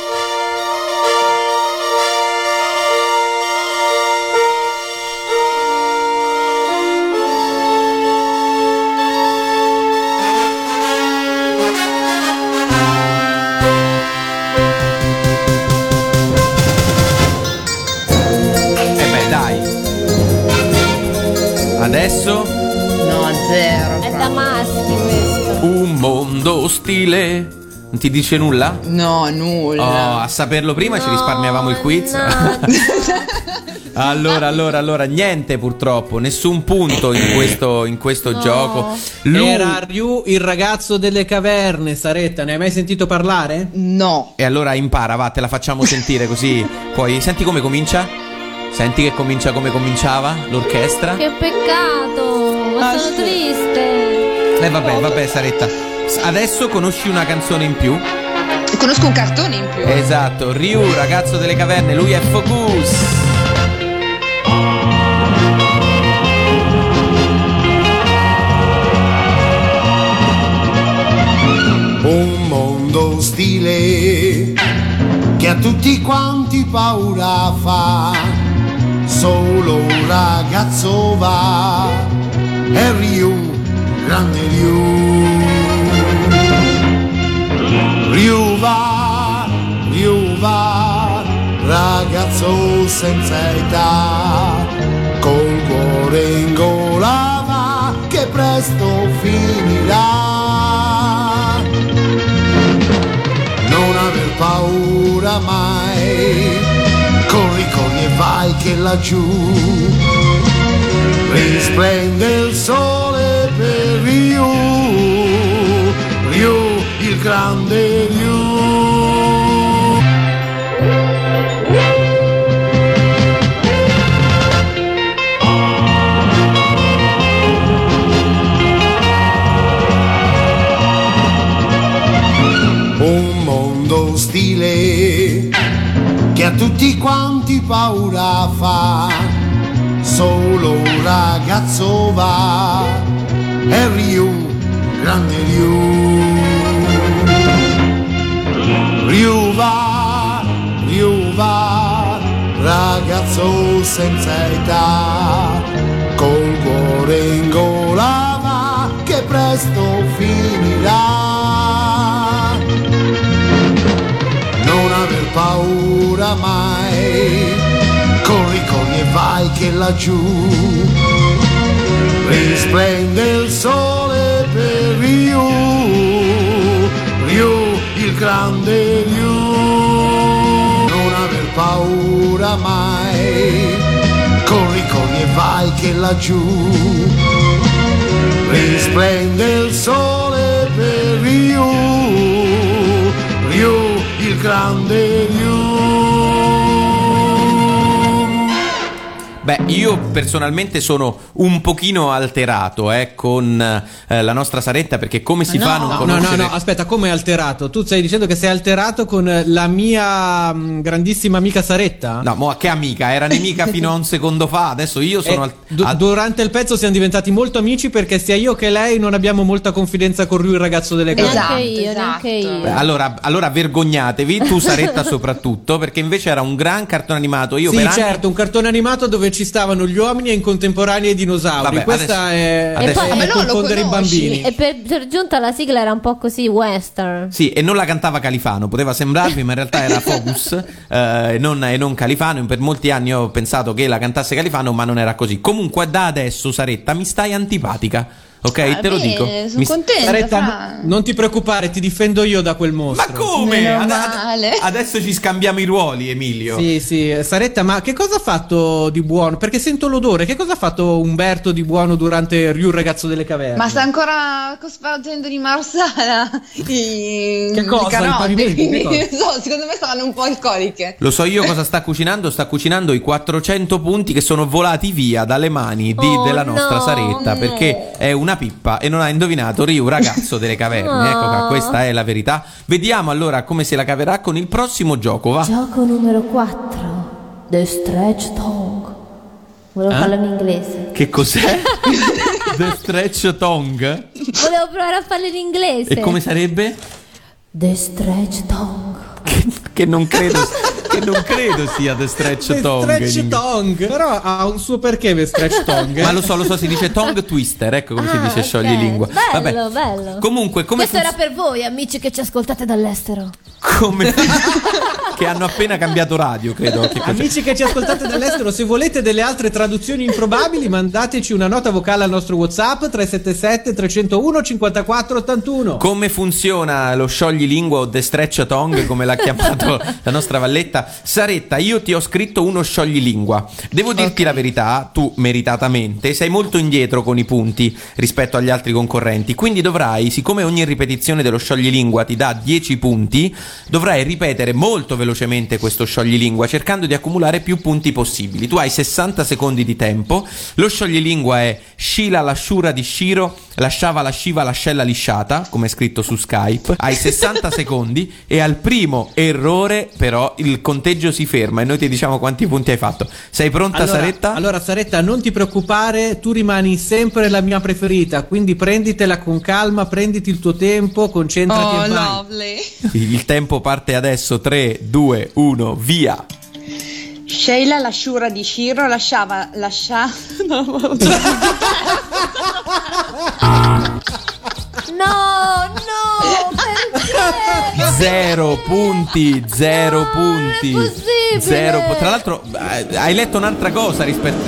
S2: Ostile. Non ti dice nulla?
S6: No, nulla.
S2: Oh, a saperlo prima ci
S4: No,
S2: risparmiavamo il quiz. allora, allora, allora, niente purtroppo, nessun punto in questo, in questo
S4: No.
S2: gioco. Lu-
S3: Era Ryu, il ragazzo delle caverne, Saretta, ne hai mai sentito parlare?
S6: No.
S2: E allora impara, va, te la facciamo sentire così. Poi senti come comincia? Senti che comincia come cominciava l'orchestra?
S4: Che peccato, ma
S6: Ah,
S4: sono
S6: sì.
S4: triste.
S2: Eh vabbè, vabbè, Saretta. Adesso conosci una canzone in più.
S6: Conosco un cartone in più.
S2: Esatto, Ryu, ragazzo delle caverne, lui è Focus.
S11: Un mondo ostile che a tutti quanti paura fa. Solo un ragazzo va, è Ryu, grande Ryu. Ryu va, Ryu va, ragazzo senza età, col cuore in gola va, che presto finirà. Non aver paura mai, corri, corri e vai che laggiù risplende il sole per il grande Ryu. Un mondo ostile che a tutti quanti paura fa. Solo un ragazzo va, è Ryu, grande Ryu. Ryu va, Ryu va, ragazzo senza età, col cuore in gola va, che presto finirà. Non aver paura mai, corri, corri e vai che laggiù risplende il sole per il grande Ryu. Non aver paura mai, corri, corri e vai che laggiù. Risplende il sole per Ryu, Ryu, il grande
S2: Beh, io personalmente sono un pochino alterato eh, con eh, la nostra Saretta perché come si fa a non
S3: No, no,
S2: conoscere
S3: no, aspetta, come alterato? Tu stai dicendo che sei alterato con la mia mh, grandissima amica Saretta?
S2: No, mo che amica, era nemica fino a un secondo fa, adesso io
S3: Eh,
S2: sono al-
S3: du-
S2: al-
S3: durante il pezzo siamo diventati molto amici perché sia io che lei non abbiamo molta confidenza con lui, il ragazzo delle case.
S6: Esatto,
S4: neanche io,
S6: esatto.
S4: neanche io.
S2: Beh, allora, allora vergognatevi, tu Saretta soprattutto, perché invece era un gran cartone animato. Io
S3: sì,
S2: per anni-
S3: certo, un cartone animato dove ci stavano gli uomini e in contemporanea i dinosauri.
S2: Vabbè,
S3: Questa
S2: adesso-
S3: è,
S2: adesso-
S3: è
S4: E
S6: no, lo
S3: confondere i bambini.
S4: E per, per giunta la sigla era un po' così western.
S2: Sì, e non la cantava Califano, poteva sembrarvi, ma in realtà era Focus eh, non, e non Califano. Per molti anni ho pensato che la cantasse Califano, ma non era così. Comunque, da adesso, Saretta, mi stai antipatica. Ok,
S6: Ah,
S2: te lo
S6: bene,
S2: dico.
S6: Sono
S2: Mi-
S6: contenta.
S3: Saretta,
S6: Fra.
S3: non ti preoccupare, ti difendo io da quel
S2: Ma
S3: mostro.
S2: come?
S6: Meno
S2: Ad- ad- adesso ci scambiamo i ruoli, Emilio.
S3: Sì, sì, Saretta, ma che cosa ha fatto di buono? Perché sento l'odore. Che cosa ha fatto Umberto di buono durante Ryu, il ragazzo delle caverne?
S6: Ma sta ancora cospargendo di Marsala i,
S3: Che cosa?
S6: carote,
S3: I pavimenti? Che
S6: quindi,
S3: cosa?
S6: so, secondo me stavano un po' alcoliche.
S2: Lo so io cosa sta cucinando? Sta cucinando i 400 punti che sono volati via dalle mani di-
S4: Oh,
S2: della nostra
S4: no,
S2: Saretta
S4: no.
S2: perché è una pippa e non ha indovinato Ryu, ragazzo delle caverne. Ecco qua, questa è la verità. Vediamo allora come se la caverà con il prossimo gioco, va?
S4: Gioco numero 4. The Stretch Tongue. Volevo
S2: Eh?
S4: farlo in inglese.
S2: Che cos'è? The Stretch Tongue?
S4: Volevo provare a farlo in inglese.
S2: E come sarebbe?
S4: The Stretch Tongue.
S2: Che, che non credo che non credo sia The Stretch
S3: The
S2: Tongue. in
S3: stretch tongue. Però ha un suo perché per stretch tongue.
S2: Ma lo so, lo so, si dice tongue twister, ecco come si
S4: Ah,
S2: dice
S4: ok.
S2: sciogli lingua.
S4: Bello, bello.
S2: Comunque, come
S4: Questo era
S2: funz-
S4: per voi, amici che ci ascoltate dall'estero.
S2: come che hanno appena cambiato radio, credo. Che
S3: Amici che ci ascoltate dall'estero, se volete delle altre traduzioni improbabili, mandateci una nota vocale al nostro WhatsApp 377 301 54 81.
S2: Come funziona lo scioglilingua o the stretch tongue, come l'ha chiamato la nostra Valletta? Saretta, io ti ho scritto uno scioglilingua. Devo dirti la verità, tu meritatamente sei molto indietro con i punti rispetto agli altri concorrenti. Quindi dovrai, siccome ogni ripetizione dello scioglilingua ti dà 10 punti, dovrai ripetere molto velocemente questo scioglilingua cercando di accumulare più punti possibili. Tu hai 60 secondi di tempo. Lo scioglilingua è Scila l'asciura di Shiro, lasciava la sciva l'ascella lisciata, come è scritto su Skype. Hai 60 secondi e al primo errore però il conteggio si ferma e noi ti diciamo quanti punti hai fatto. Sei pronta
S3: Allora,
S2: Saretta?
S3: allora, Saretta, non ti preoccupare, tu rimani sempre la mia preferita, quindi prenditela con calma, prenditi il tuo tempo, concentrati
S6: Oh, lovely.
S2: Il tempo parte adesso. 3, 2, 1, via.
S6: Sheila, la sciura di Shiro, lasciava. Lascia... No,
S4: No, no, perché?
S2: Zero punti, zero punti. Zero Tra l'altro, eh, hai letto un'altra cosa rispetto,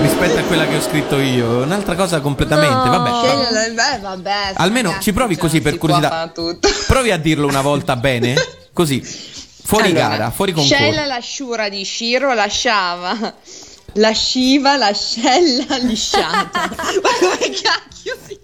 S2: rispetto a quella che ho scritto io. Un'altra cosa completamente.
S4: No.
S2: Vabbè.
S6: Eh, vabbè.
S2: Almeno ci provi
S6: cioè,
S2: così per curiosità. Provi a dirlo una volta bene. Così. Fuori
S6: Allora,
S2: gara, fuori concorso.
S6: Sheila, la sciura di Shiro, lasciava. Lasciva l'ascella lisciata. Ma come cacchio si?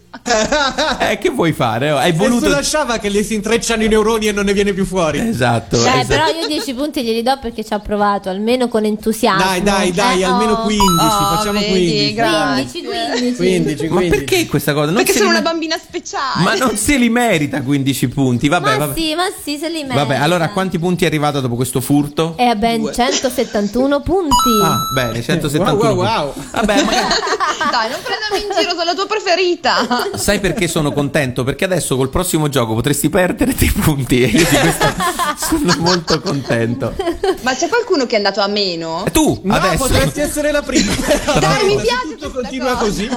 S2: Eh, che vuoi fare? Hai voluto.
S3: lasciava che le si intrecciano i neuroni e non ne viene più fuori.
S2: Esatto.
S4: Dai,
S2: esatto.
S4: però io 10 punti glieli do perché ci ha provato, almeno con entusiasmo.
S3: Dai, dai, dai,
S4: Eh,
S3: almeno
S4: oh.
S3: 15,
S6: Oh,
S3: facciamo
S6: vedi,
S3: 15.
S6: grazie.
S4: 15, 15.
S3: 15,
S2: Ma
S3: 15.
S2: perché questa cosa? Non
S6: Perché sono
S2: li
S6: una bambina speciale.
S2: Ma non se li merita 15 punti. Vabbè,
S4: Ma
S2: vabbè.
S4: sì, ma sì, se li merita.
S2: Vabbè, allora a quanti punti è arrivato dopo questo furto?
S4: E a ben 171 punti.
S2: Ah, bene, 171
S3: Wow, wow, wow.
S2: Vabbè, magari-
S6: Dai, non prendermi in giro, sono la tua preferita.
S2: Sai perché sono contento? Perché adesso col prossimo gioco potresti perdere dei punti e io di questo sono molto contento.
S6: Ma c'è qualcuno che è andato a meno?
S2: E tu,
S3: No,
S2: adesso
S3: potresti essere la prima.
S6: Dai, mi piace
S3: tutto continua
S6: cosa.
S3: così.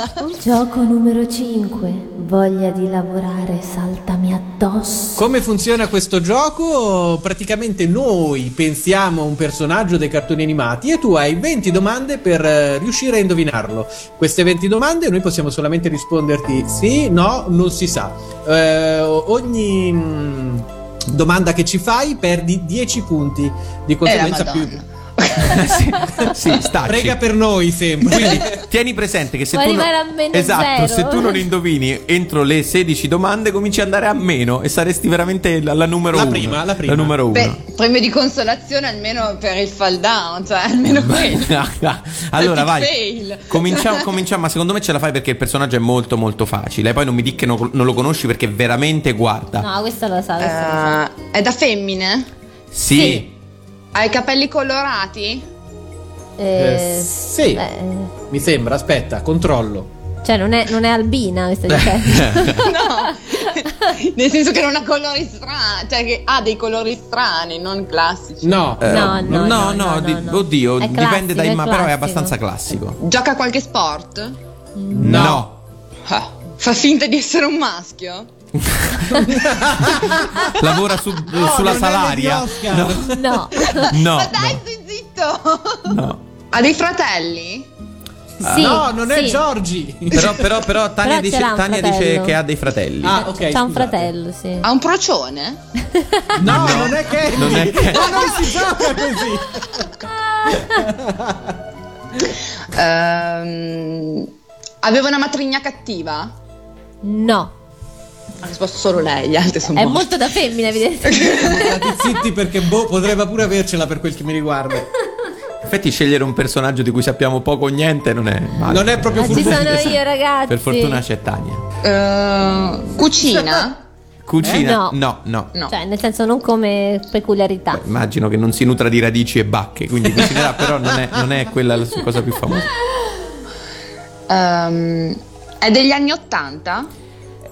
S4: Gioco numero 5. Voglia di lavorare, saltami addosso.
S3: Come funziona questo gioco? Praticamente noi pensiamo a un personaggio dei cartoni animati e tu hai 20 domande per eh, riuscire a indovinarlo. Queste 20 domande noi possiamo solamente risponderti sì, no, non si sa. Eh, ogni mm, domanda che ci fai perdi 10 punti. Di conseguenza più...
S2: Sì, sì, stacci.
S3: Prega per noi sempre.
S2: Quindi tieni presente che se tu non...
S4: a meno
S2: esatto,
S4: zero.
S2: se tu non indovini entro le 16 domande cominci ad andare a meno e saresti veramente la, la numero
S3: La
S2: uno.
S3: prima, la prima.
S2: numero uno.
S6: Beh, premio di consolazione almeno per il fall down, cioè almeno quello.
S2: allora vai.
S6: fail.
S2: Cominciamo, cominciamo, ma secondo me ce la fai perché il personaggio è molto molto facile. E poi non mi dica che non, non lo conosci perché veramente guarda.
S4: No, questo lo sa. lo sa.
S6: Eh, è da femmine?
S2: Sì.
S4: sì.
S6: Ha i capelli colorati?
S3: Eh,
S4: Eh,
S3: sì,
S4: beh,
S3: mi sembra, aspetta, controllo.
S4: cioè, non è, non è albina questa dicendo.
S6: No, nel senso che non ha colori strani, cioè che ha dei colori strani, non classici.
S3: No,
S2: Eh,
S4: No, no, no, no,
S2: di-
S4: no, no.
S2: oddio,
S4: È
S2: dipende dai
S4: classico, è
S2: ma però è
S4: classico.
S2: abbastanza classico.
S6: Gioca a qualche sport?
S2: No.
S6: Ah, fa finta di essere un maschio?
S2: Lavora su- sulla
S3: non è
S2: salaria.
S3: Oscar.
S4: No.
S2: No.
S6: Ma dai,
S2: no,
S6: stai zitto!
S2: no.
S6: Ha dei fratelli?
S4: sì,
S3: no, non è
S4: sì.
S3: Giorgi.
S2: Però, però, però Tania,
S4: Però
S2: dice, Tania dice che ha dei fratelli.
S3: Ah, ok.
S4: C'ha un fratello, sì.
S6: Ha un procione?
S3: No, non è che.
S2: Non è che-
S3: Ma non si gioca così.
S6: Ehm, aveva una matrigna cattiva?
S4: No.
S6: Ha risposto solo lei, gli altri sono
S4: È
S6: morti.
S4: molto da femmina, evidentemente.
S3: State zitti perché boh, potrebbe pure avercela per quel che mi riguarda.
S2: In effetti scegliere un personaggio di cui sappiamo poco o niente non è male.
S3: Non è proprio
S4: Ma ci
S3: furbo.
S4: sono io, ragazzi.
S2: Per fortuna c'è Tania.
S6: Ehm, cucina?
S2: Cucina?
S4: Eh, no.
S2: no, no.
S6: No.
S4: Cioè, nel senso, non come peculiarità.
S2: Immagino che non si nutra di radici e bacche, quindi cucinerà, però non è, non è quella la sua cosa più famosa.
S6: Ehm, è degli anni Ottanta?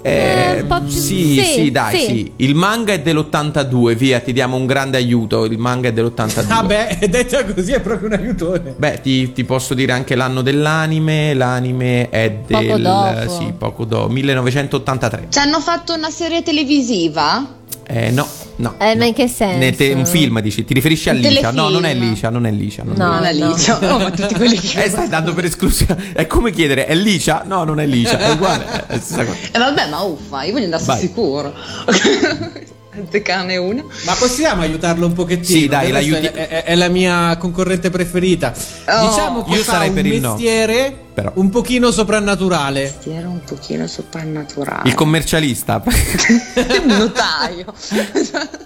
S2: Eh,
S4: un po' più-
S2: sì,
S4: sì,
S2: sì, dai,
S4: sì.
S2: sì. Il manga è dell'82, via, ti diamo un grande aiuto. Il manga è dell'82.
S3: Vabbè, detta così è proprio un aiutone.
S2: Beh, ti, ti posso dire anche l'anno dell'anime. L'anime è del
S4: Poco dopo.
S2: sì, poco dopo, 1983.
S6: Ci hanno fatto una serie televisiva?
S2: Eh, no, no.
S4: Eh, ma in che senso?
S2: Te- un film dici, ti riferisci a Licia? No, non è. Licia, non è Licia. Non
S4: No,
S2: è...
S6: non è
S4: no.
S6: Licia. Oh, ma tutti quelli che...
S2: Eh, stai dando per esclusione. È come chiedere, è Licia? No, non è Licia, è uguale. È la stessa cosa.
S6: Eh, vabbè, ma uffa, io voglio andare sul
S2: Vai.
S6: sicuro. Azzecarne una.
S3: Ma possiamo aiutarlo un pochettino?
S2: Sì, dai, l'aiuti-
S3: È, è- è la mia concorrente preferita.
S6: Oh.
S3: diciamo che
S2: Io
S3: fa
S2: sarei
S3: un
S2: per il no.
S3: mestiere
S2: Però.
S3: un pochino soprannaturale.
S6: Ti era un pochino soprannaturale.
S2: Il commercialista.
S6: Il notaio.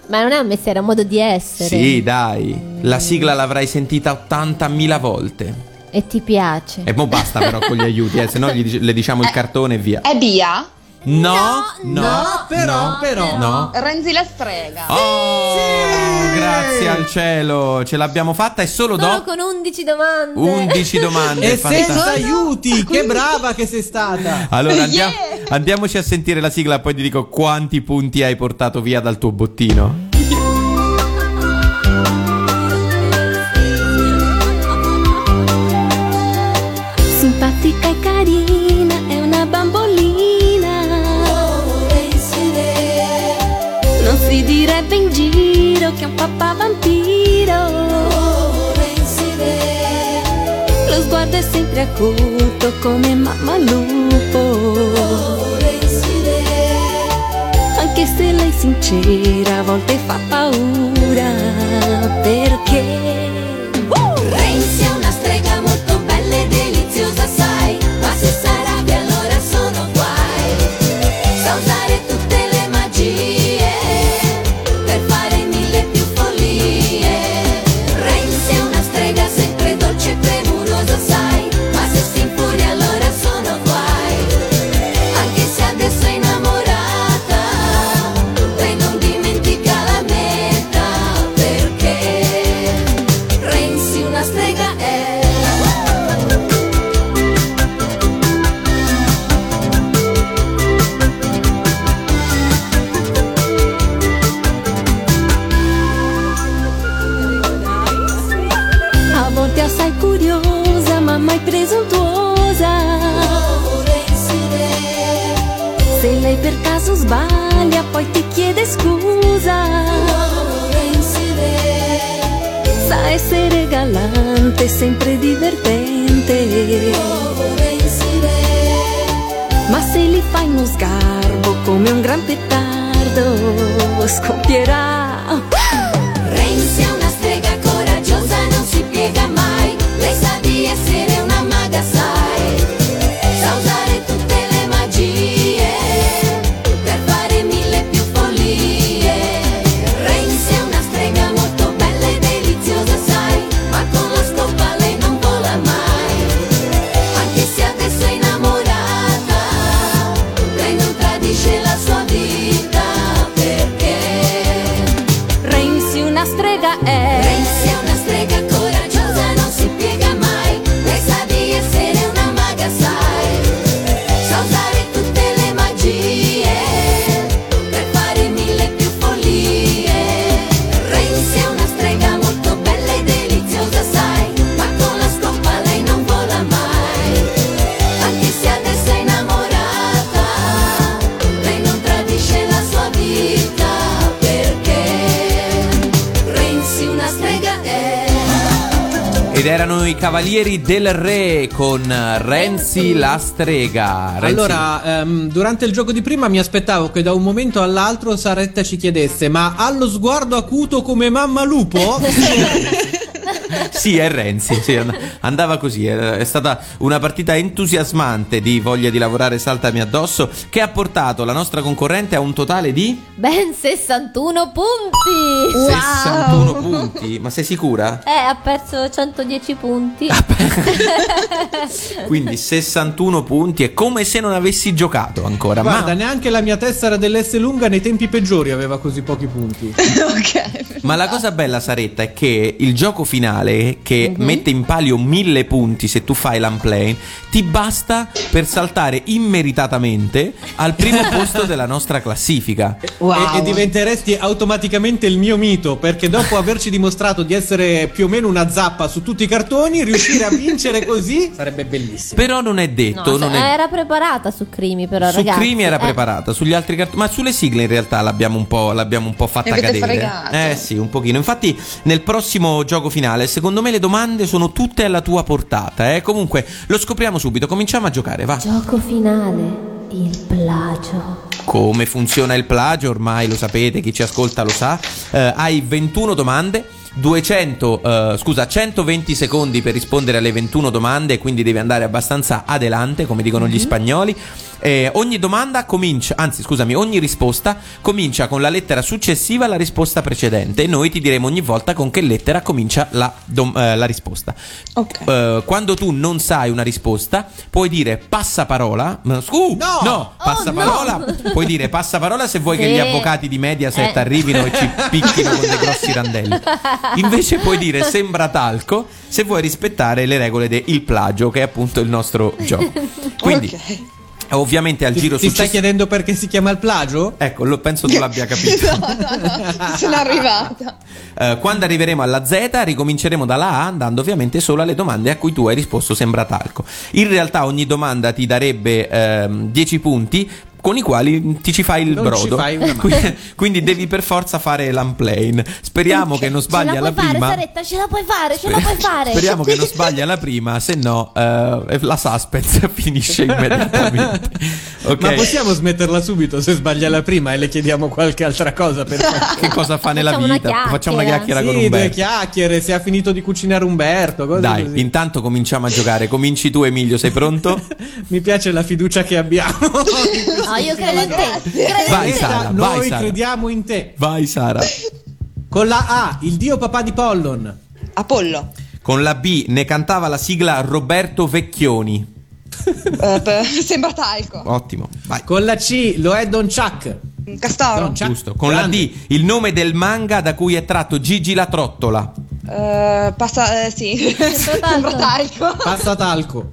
S4: Ma non è un mestiere, è un modo di essere.
S2: sì, dai. La sigla l'avrai sentita 80.000 volte.
S4: E ti piace.
S2: E mo basta però con gli aiuti, eh, se no gli dic- le diciamo il cartone e via.
S6: È Bia?
S2: No, no,
S3: No, però,
S2: no,
S3: però.
S2: no.
S6: Renzi la strega.
S2: Oh, grazie al cielo, ce l'abbiamo fatta e solo
S4: Solo
S2: dopo
S4: con 11 domande.
S2: 11 domande.
S3: E senza aiuti, che brava che sei stata.
S2: Allora andiamo-
S6: Yeah!
S2: andiamoci a sentire la sigla, poi ti dico quanti punti hai portato via dal tuo bottino.
S7: Vampiro. Lo sguardo è sempre acuto come mamma lupo. Anche se lei è sincera, a volte fa paura. Perché?
S2: Ed erano i Cavalieri del Re con Renzi la strega. Renzi-
S3: Allora, ehm, durante il gioco di prima mi aspettavo che da un momento all'altro Saretta ci chiedesse: Ma ha lo sguardo acuto come mamma lupo?
S2: Sì, è Renzi. sì, and- andava così. È stata una partita entusiasmante di voglia di lavorare saltami addosso che ha portato la nostra concorrente a un totale di
S4: Ben 61 punti.
S2: 61 punti. Ma sei sicura?
S4: Eh, ha perso 110 punti.
S2: Quindi 61 punti. È come se non avessi giocato ancora.
S3: Guarda,
S2: Ma,
S3: neanche la mia tessera dell'S lunga nei tempi peggiori aveva così pochi punti.
S6: ok.
S2: ma la cosa bella, Saretta, è che il gioco finale che mette in palio 1000 punti se tu fai l'unplane, ti basta per saltare immeritatamente al primo posto della nostra classifica.
S3: E, e diventeresti automaticamente il mio mito perché dopo averci dimostrato di essere più o meno una zappa su tutti i cartoni, riuscire a vincere così sarebbe bellissimo.
S2: Però non è
S4: No,
S2: detto, non
S4: se-
S2: è
S4: era preparata su Crimi, però
S2: Su
S4: ragazzi.
S2: Crimi era
S4: eh.
S2: preparata, sugli altri cartoni, ma sulle sigle in realtà l'abbiamo un po', l'abbiamo un po' fatta cadere.
S6: fregato.
S2: Eh sì, un pochino. Infatti, nel prossimo gioco finale, secondo me le domande sono tutte alla tua portata. Eh? Comunque, lo scopriamo subito. Cominciamo a giocare, va.
S4: Gioco finale, il plagio.
S2: Come funziona il plagio, ormai lo sapete, chi ci ascolta lo sa. Eh, hai 21 domande. 200, eh, scusa, 120 secondi per rispondere alle 21 domande, quindi devi andare abbastanza adelante, come dicono gli spagnoli. Eh, ogni domanda comincia, anzi, scusami, ogni risposta comincia con la lettera successiva alla risposta precedente. E noi ti diremo ogni volta con che lettera comincia la, dom- eh, la risposta. Eh, quando tu non sai una risposta, puoi dire passaparola. no, Scu-
S3: No!
S2: no, passaparola. Puoi dire passaparola se vuoi che
S4: Sì.
S2: gli avvocati di Mediaset
S4: Eh.
S2: arrivino e ci picchino con dei grossi randelli. Invece puoi dire sembra talco se vuoi rispettare le regole del plagio, che è appunto il nostro gioco. Quindi, ovviamente al
S3: Ti,
S2: giro
S3: ti stai
S2: successivo.
S3: chiedendo perché si chiama il plagio?
S2: Ecco, lo penso tu l'abbia capito.
S6: no, no, no, sono arrivata.
S2: Eh, quando arriveremo alla Z ricominceremo dalla A andando ovviamente solo alle domande a cui tu hai risposto sembra talco. In realtà ogni domanda ti darebbe ehm, 10 punti con i quali ti ci fai il
S3: Non
S2: brodo.
S3: ci fai una mano.
S2: quindi, quindi devi per forza fare l'unplane. Speriamo che non
S4: Ce
S2: sbagli
S4: la
S2: alla
S4: puoi fare,
S2: prima.
S4: Saretta, ce la puoi fare, ce la puoi fare.
S2: Speriamo che non sbagli alla prima, se no eh, la suspense finisce immediatamente. Ok.
S3: Ma possiamo smetterla subito se sbaglia la prima e le chiediamo qualche altra cosa per
S2: Che cosa fa nella
S4: Facciamo una
S2: vita? Facciamo una chiacchiera
S3: sì,
S2: con
S3: due
S2: Umberto.
S3: chiacchiere, se ha finito di cucinare Umberto, cose
S2: Dai,
S3: così.
S2: intanto cominciamo a giocare. Cominci tu, Emilio, sei pronto?
S3: Mi piace la fiducia che abbiamo.
S4: No, io credo in te. Credo
S2: Vai,
S4: in te.
S2: Sara,
S3: Noi
S2: vai, Sara.
S3: crediamo in te.
S2: Vai, Sara.
S3: Con la A, il dio papà di Pollon.
S6: Apollo.
S2: Con la B ne cantava la sigla Roberto Vecchioni.
S6: Eh, sembra talco.
S2: Ottimo, vai.
S3: Con la C, lo è Don Chuck.
S6: Castoro.
S3: Don Chuck.
S2: Giusto. Con la
S3: Grande.
S2: D, il nome del manga da cui è tratto Gigi la trottola.
S6: Eh, passa, eh, sì. sembra talco.
S3: Passa talco.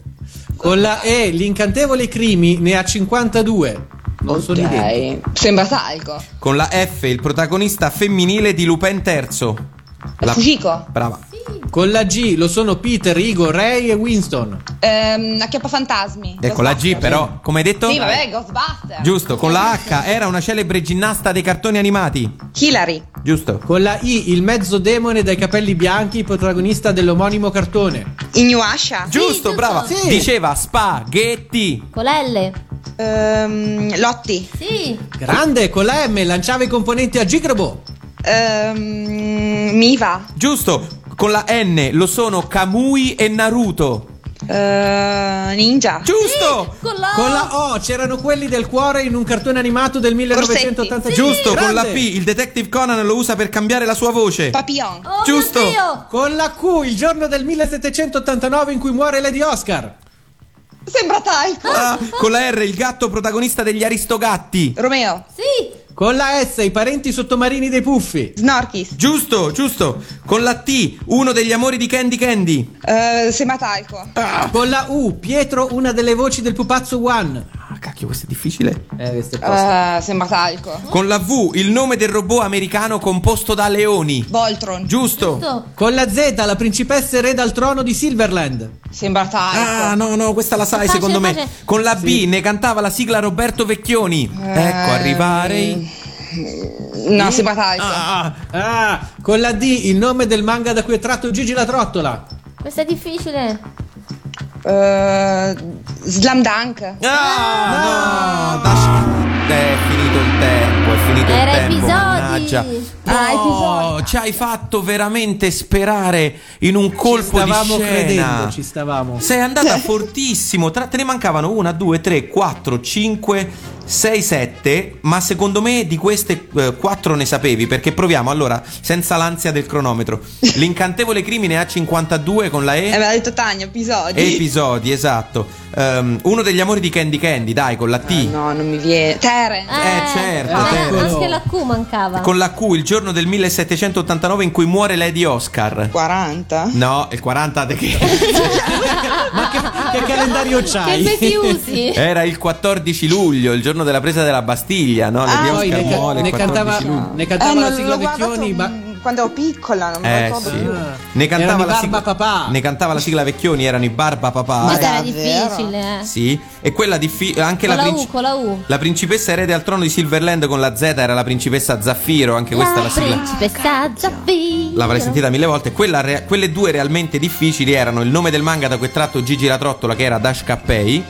S3: Con la E, l'incantevole Crimi ne ha 52. Non sono identi.
S6: Ok, Sembra talco.
S2: Con la F, il protagonista femminile di Lupin III. La...
S6: Fujiko.
S2: Brava.
S3: Con la G lo sono Peter, Igor, Ray e Winston.
S6: Ehm, acchiappa fantasmi.
S2: Ecco la G, però, come hai detto?
S6: Sì, vabbè, Ghostbuster.
S2: Giusto, con la H era una celebre ginnasta dei cartoni animati.
S6: Hillary.
S2: Giusto.
S3: Con la I, il mezzo demone dai capelli bianchi, protagonista dell'omonimo cartone.
S6: Inuyasha.
S2: Giusto,
S4: giusto.
S2: brava.
S3: Sì.
S2: Diceva spaghetti.
S4: Con la L.
S6: Ehm, Lotti.
S4: Sì.
S3: Grande, con la M lanciava i componenti a Gigrobo.
S6: Ehm, Miva.
S2: Giusto. Con la N lo sono Kamui e Naruto.
S6: Eh, ninja.
S2: Giusto.
S4: Con la,
S3: Con la O c'erano quelli del cuore in un cartone animato del 1985.
S2: Giusto, con la P
S3: Grande.
S2: il detective Conan lo usa per cambiare la sua voce.
S6: Papillon.
S4: Oh,
S2: Giusto.
S3: Con la Q, il giorno del 1789 in cui muore Lady Oscar.
S6: Sembra talco.
S2: Ah, con la R il gatto protagonista degli Aristogatti.
S6: Romeo.
S4: Sì.
S3: Con la S, i parenti sottomarini dei puffi.
S6: Snorkis.
S2: Giusto, giusto. Con la T uno degli amori di Candy Candy.
S6: Eh, sembra talco.
S3: Con la U, Pietro, una delle voci del pupazzo One.
S2: Ah, cacchio, questo è difficile.
S3: Eh, questo è tosto.
S6: Eh, sembra talco.
S2: Con la V il nome del robot americano composto da leoni.
S6: Voltron.
S2: Giusto.
S4: Giusto.
S3: Con la Z, la principessa erede al trono di Silverland.
S6: Sembra talco.
S2: Ah, no, no, questa la sai
S4: Facile,
S2: secondo me.
S4: facile.
S2: Con la B ne cantava la sigla Roberto Vecchioni. Ecco, arrivare. i-
S6: No, sembra talco.
S2: Ah,
S3: Ah, con la D, il nome del manga da cui è tratto Gigi la trottola.
S4: Questo è difficile.
S6: Eh, Slam Dunk.
S2: Ah, no, Dash- È finito il tempo, è finito
S4: Era
S2: il tempo.
S4: episodi.
S2: Mannaggia.
S6: Ah,
S2: No,
S6: episodi.
S2: ci hai fatto veramente sperare in un colpo di
S3: stavamo
S2: scena.
S3: credendo, ci stavamo.
S2: Sei andata fortissimo. Tra- te ne mancavano una, due, tre, quattro, cinque, 6-7, ma secondo me di queste 4 ne sapevi perché proviamo allora, senza l'ansia del cronometro. L'incantevole crimine a 52 con la E.
S6: Eh, aveva detto Tania, episodi.
S2: Episodi, esatto. Ehm, uno degli amori di Candy Candy, dai, con la T.
S6: no, non mi viene. Terence.
S2: Eh, certo,
S4: eh,
S2: Terence.
S4: anche la Q mancava.
S2: Con la Q, il giorno del 1789 in cui muore Lady Oscar.
S6: 40?
S2: No, il 40 de che?
S3: Che calendario c'hai?
S4: Che mesi usi?
S2: Era il 14 luglio, il giorno della presa della Bastiglia, no? Lady
S6: Ah,
S3: Poi ne, ca- ne
S2: 14
S3: cantava, ne cantava
S6: Eh,
S3: la sigla Vecchioni, ma
S6: quando ero piccola, non mi
S2: Eh
S6: ricordo
S2: sì.
S6: più.
S2: Ne cantava, la sigla,
S3: Barba Papà.
S2: ne cantava la sigla Vecchioni, erano i Barba Papà.
S4: Questa era difficile, eh.
S2: Sì, e quella difficile anche
S4: Con
S2: la,
S4: la
S2: princi-
S4: U, con la U.
S2: la principessa erede al trono di Silverland con la Z era la principessa Zaffiro, anche questa è la sigla.
S4: principessa Zaffiro.
S2: L'avrei sentita mille volte. Quella re- quelle due realmente difficili erano il nome del manga da cui è tratto Gigi la Trottola, che era Dash Cappei.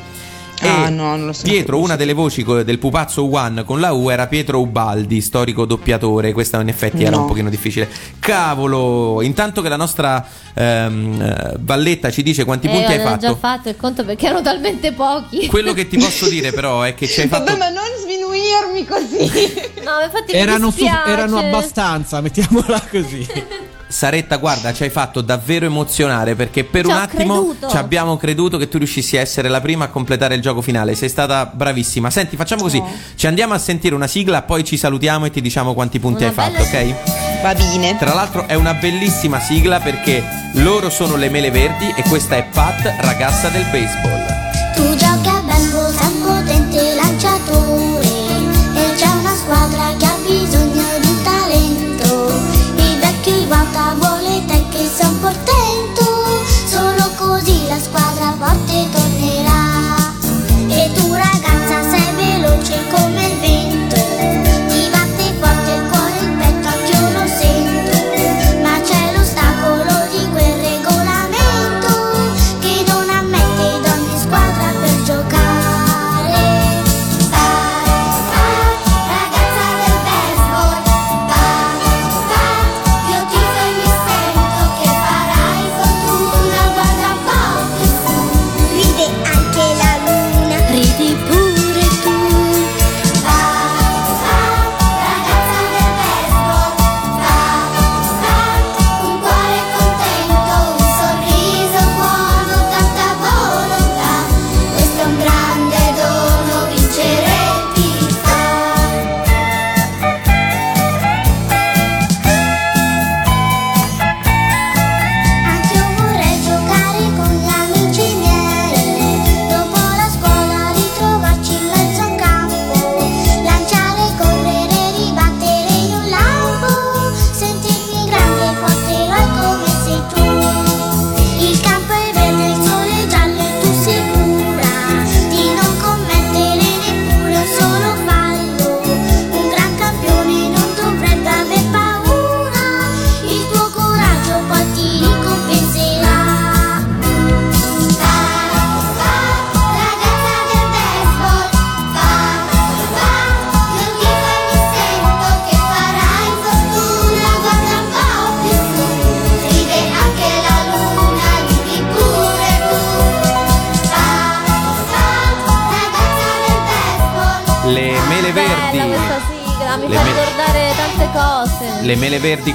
S2: E
S6: Ah, no, non lo so.
S2: Pietro, una delle voci del pupazzo One con la U era Pietro Ubaldi, storico doppiatore. Questa in effetti era
S6: No.
S2: un pochino difficile. Cavolo! Intanto che la nostra ehm, eh, Valletta ci dice quanti
S4: Eh,
S2: punti hai
S4: avevo già
S2: fatto.
S4: fatto il conto perché erano talmente pochi.
S2: Quello che ti posso dire, però, è che ci hai fatto.
S6: Vabbè, ma non sminuirmi così.
S4: No, infatti mi
S3: erano, su- erano abbastanza, mettiamola così.
S2: Saretta, guarda, ci hai fatto davvero emozionare perché per
S4: Ci
S2: un attimo
S4: creduto.
S2: ci abbiamo creduto che tu riuscissi a essere la prima a completare il gioco finale. Sei stata bravissima. Senti, facciamo così: ci andiamo a sentire una sigla, poi ci salutiamo e ti diciamo quanti punti
S4: Una
S2: hai fatto,
S4: bella
S2: ok?
S6: Va bene.
S2: Tra l'altro è una bellissima sigla perché loro sono le mele verdi e questa è Pat, ragazza del baseball.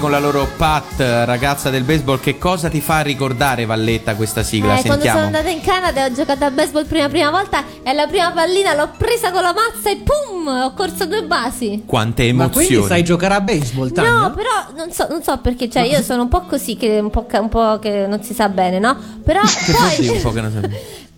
S7: Con la
S2: loro Pat, ragazza del baseball. Che cosa ti fa ricordare, Valletta, questa sigla?
S4: Eh, quando
S2: Sentiamo.
S4: sono andata in Canada e ho giocato a baseball prima prima volta e la prima pallina l'ho presa con la mazza e pum, ho corso due basi.
S2: Quante
S3: Ma quindi
S2: emozioni.
S3: sai giocare a baseball, Tania?
S4: No, però non so, non so perché, cioè io sono un po' così che un po', ca- un po' che non si sa bene, no? Però
S2: Che
S4: poi
S2: un po' che non so.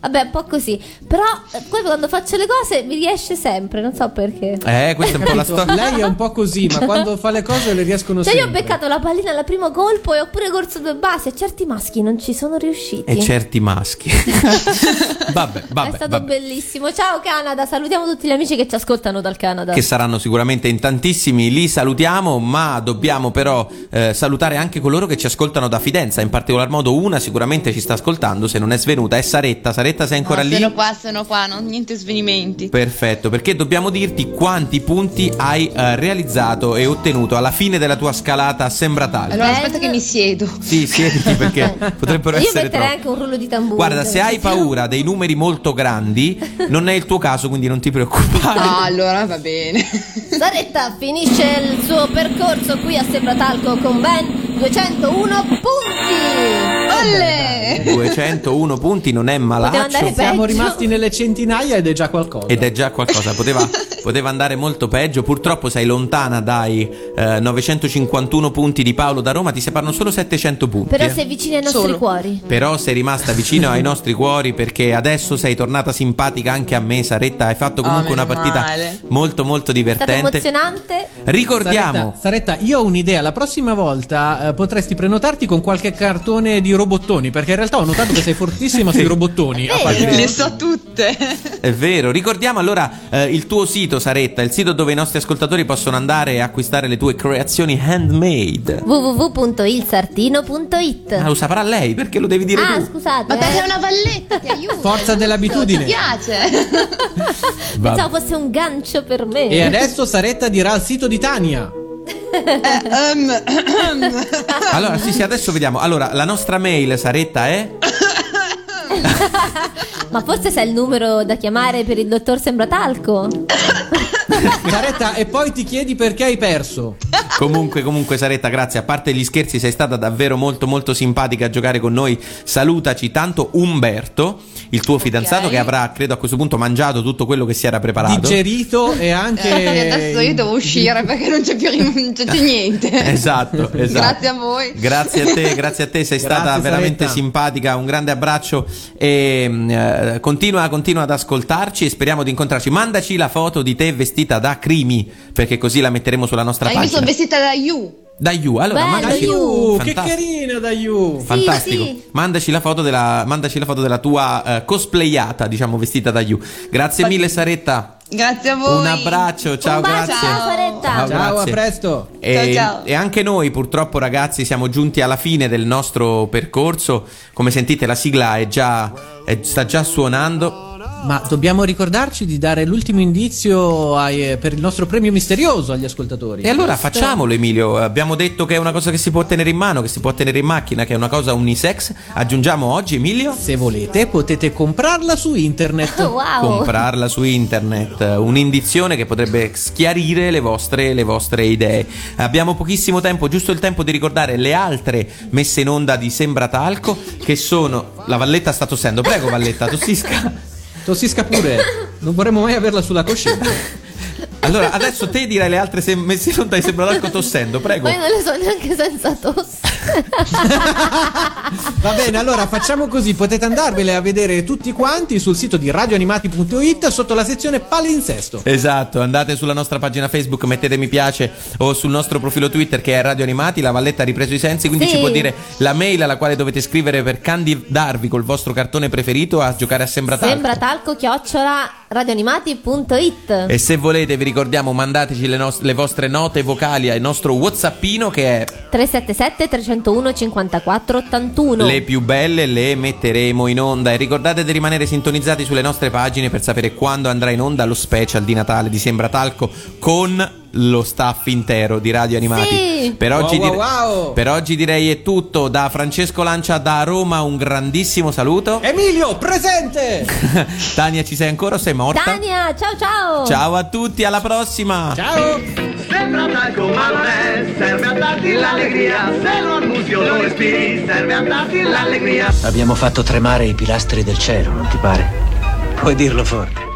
S4: Vabbè, un po' così. Però eh, poi quando faccio le cose mi riesce sempre, non so perché.
S2: Eh, questa è un po' la storia.
S3: Lei è un po' così, ma quando fa le cose le riescono
S4: Cioè io ho
S3: sempre.
S4: beccato la pallina al primo colpo e ho pure corso due basi e certi maschi non ci sono riusciti.
S2: E certi maschi. vabbè, vabbè,
S4: È stato
S2: vabbè.
S4: bellissimo. Ciao Canada, salutiamo tutti gli amici che ci ascoltano dal Canada.
S2: Che saranno sicuramente in tantissimi, li salutiamo, ma dobbiamo però eh, salutare anche coloro che ci ascoltano da Fidenza. In particolar modo, una sicuramente ci sta ascoltando. Se non è svenuta, è Saretta. Saretta, Saretta, sei ancora
S12: No,
S2: lì?
S12: Sono qua, sono qua, non niente svenimenti.
S2: Perfetto, perché dobbiamo dirti quanti punti hai eh, realizzato e ottenuto alla fine della tua scalata a Sembratalco.
S12: Allora aspetta che mi siedo.
S2: Sì, siediti perché potrebbero
S4: Io
S2: essere
S4: metterei
S2: troppo.
S4: anche un rullo di tamburo.
S2: Guarda, se hai paura dei numeri molto grandi, non è il tuo caso, quindi non ti preoccupare.
S12: Ah, allora va bene.
S4: Saretta finisce il suo percorso qui a Sembratalco con ben 201 punti.
S12: Olle!
S2: 201 punti non è malaccio.
S3: Siamo
S4: peggio.
S3: rimasti nelle centinaia ed è già qualcosa.
S2: Ed è già qualcosa, poteva, poteva andare molto peggio. Purtroppo sei lontana dai eh, 951 punti di Paolo da Roma, ti separano solo 700 punti.
S4: Però
S2: eh.
S4: sei vicini ai nostri
S12: Solo.
S4: cuori.
S2: Però sei rimasta vicino ai nostri cuori perché adesso sei tornata simpatica anche a me, Saretta. Hai fatto comunque
S12: Oh,
S2: una partita
S12: male.
S2: molto molto
S4: È stato
S2: divertente.
S4: emozionante.
S2: Ricordiamo.
S3: Saretta, Saretta, io ho un'idea. La prossima volta eh, potresti prenotarti con qualche cartone di robottoni. Perché in realtà ho notato che sei fortissima sui robottoni. a parte-
S12: Le so tutte.
S2: È vero, ricordiamo allora eh, il tuo sito Saretta, il sito dove i nostri ascoltatori possono andare e acquistare le tue creazioni handmade.
S4: www.ilsartino.it
S2: Ma lo saprà lei perché lo devi dire
S4: Ah,
S2: tu.
S4: scusate.
S12: Ma perché
S4: eh.
S12: è una valletta, ti aiuto.
S3: Forza dell'abitudine.
S12: Ti piace?
S4: Pensavo fosse un gancio per me.
S3: E adesso Saretta dirà il sito di Tania.
S12: Ehm,
S2: Allora, sì, sì, adesso vediamo. Allora, la nostra mail Saretta è
S4: Ma forse sai il numero da chiamare per il dottor Sembratalco?
S3: Saretta, e poi ti chiedi perché hai perso.
S2: Comunque, comunque, Saretta, grazie. A parte gli scherzi, sei stata davvero molto, molto simpatica a giocare con noi. Salutaci tanto Umberto, il tuo fidanzato, che avrà, credo, a questo punto mangiato tutto quello che si era preparato.
S3: Digerito e anche.
S12: e adesso io devo uscire perché non c'è più non c'è niente.
S2: Esatto, esatto.
S12: Grazie a voi.
S2: Grazie a te, grazie a te, sei
S3: Grazie,
S2: stata veramente
S3: Saretta.
S2: simpatica, un grande abbraccio e mm, eh, continua, continua ad ascoltarci e speriamo di incontrarci. Mandaci la foto di te vestita da Crimi, perché così la metteremo sulla nostra
S12: Ma io mi sono
S2: pagina.
S12: vestita da You.
S2: Da You, allora
S4: Bello,
S2: mandaci
S4: You.
S3: Uh, che carina da You.
S2: Fantastico,
S4: sì.
S2: Mandaci, la foto della, mandaci la foto della tua eh, cosplayata, diciamo, vestita da You. Grazie mille, Saretta.
S12: Grazie a voi.
S2: Un abbraccio, ciao,
S4: Un
S2: grazie.
S4: ciao.
S2: Ciao,
S3: Ciao, a presto.
S2: E,
S12: Ciao, ciao.
S2: e anche noi purtroppo ragazzi siamo giunti alla fine del nostro percorso, come sentite la sigla è già, è- sta già suonando.
S3: Ma dobbiamo ricordarci di dare l'ultimo indizio ai- eh, per il nostro premio misterioso agli ascoltatori.
S2: E allora facciamolo Emilio, abbiamo detto che è una cosa che si può tenere in mano, che si può tenere in macchina, che è una cosa unisex. Aggiungiamo oggi Emilio?
S3: Se volete, potete comprarla su internet.
S4: Wow.
S2: comprarla su internet, un'indizione che potrebbe schiarire le vostre, le vostre idee. Abbiamo pochissimo tempo, giusto il tempo di ricordare le altre messe in onda di Sembratalco che sono la Valletta sta tossendo. Prego Valletta, tossisca.
S3: Tossisca pure. Non vorremmo mai averla sulla coscienza.
S2: Allora, adesso te dirai le altre sem- messe in onda di Sembratalco tossendo, prego.
S4: Ma io non le so neanche senza tosse.
S3: Va bene, allora facciamo così. Potete andarvele a vedere tutti quanti sul sito di radioanimati.it sotto la sezione palinsesto.
S2: Esatto, andate sulla nostra pagina Facebook, mettete mi piace o sul nostro profilo Twitter che è Radio Animati, la Valletta ha ripreso i sensi, quindi
S4: Sì.
S2: ci può dire la mail alla quale dovete scrivere per candidarvi col vostro cartone preferito a giocare a Sembratalco.
S4: Sembratalco chiocciola radioanimati.it.
S2: E se volete vi ricordiamo mandateci le, nos- le vostre note vocali al nostro Whatsappino che è
S4: 377 301 54 81.
S2: le più belle le metteremo in onda e ricordate di rimanere sintonizzati sulle nostre pagine per sapere quando andrà in onda lo special di Natale di Sembratalco con lo staff intero di Radio Animati.
S4: Sì.
S2: Per oggi,
S3: Wow,
S2: dire-
S3: wow, wow.
S2: per oggi direi è tutto. Da Francesco Lancia da Roma un grandissimo saluto.
S3: Emilio, presente!
S2: Tania ci sei ancora o sei morta?
S4: Tania, ciao ciao.
S2: Ciao a tutti, alla prossima!
S3: Ciao!
S1: Sembra talco ma non è, serve a darti l'allegria, se lo annunzio lo respiri, serve a darti l'allegria.
S13: Abbiamo fatto tremare i pilastri del cielo, non ti pare? Puoi dirlo forte.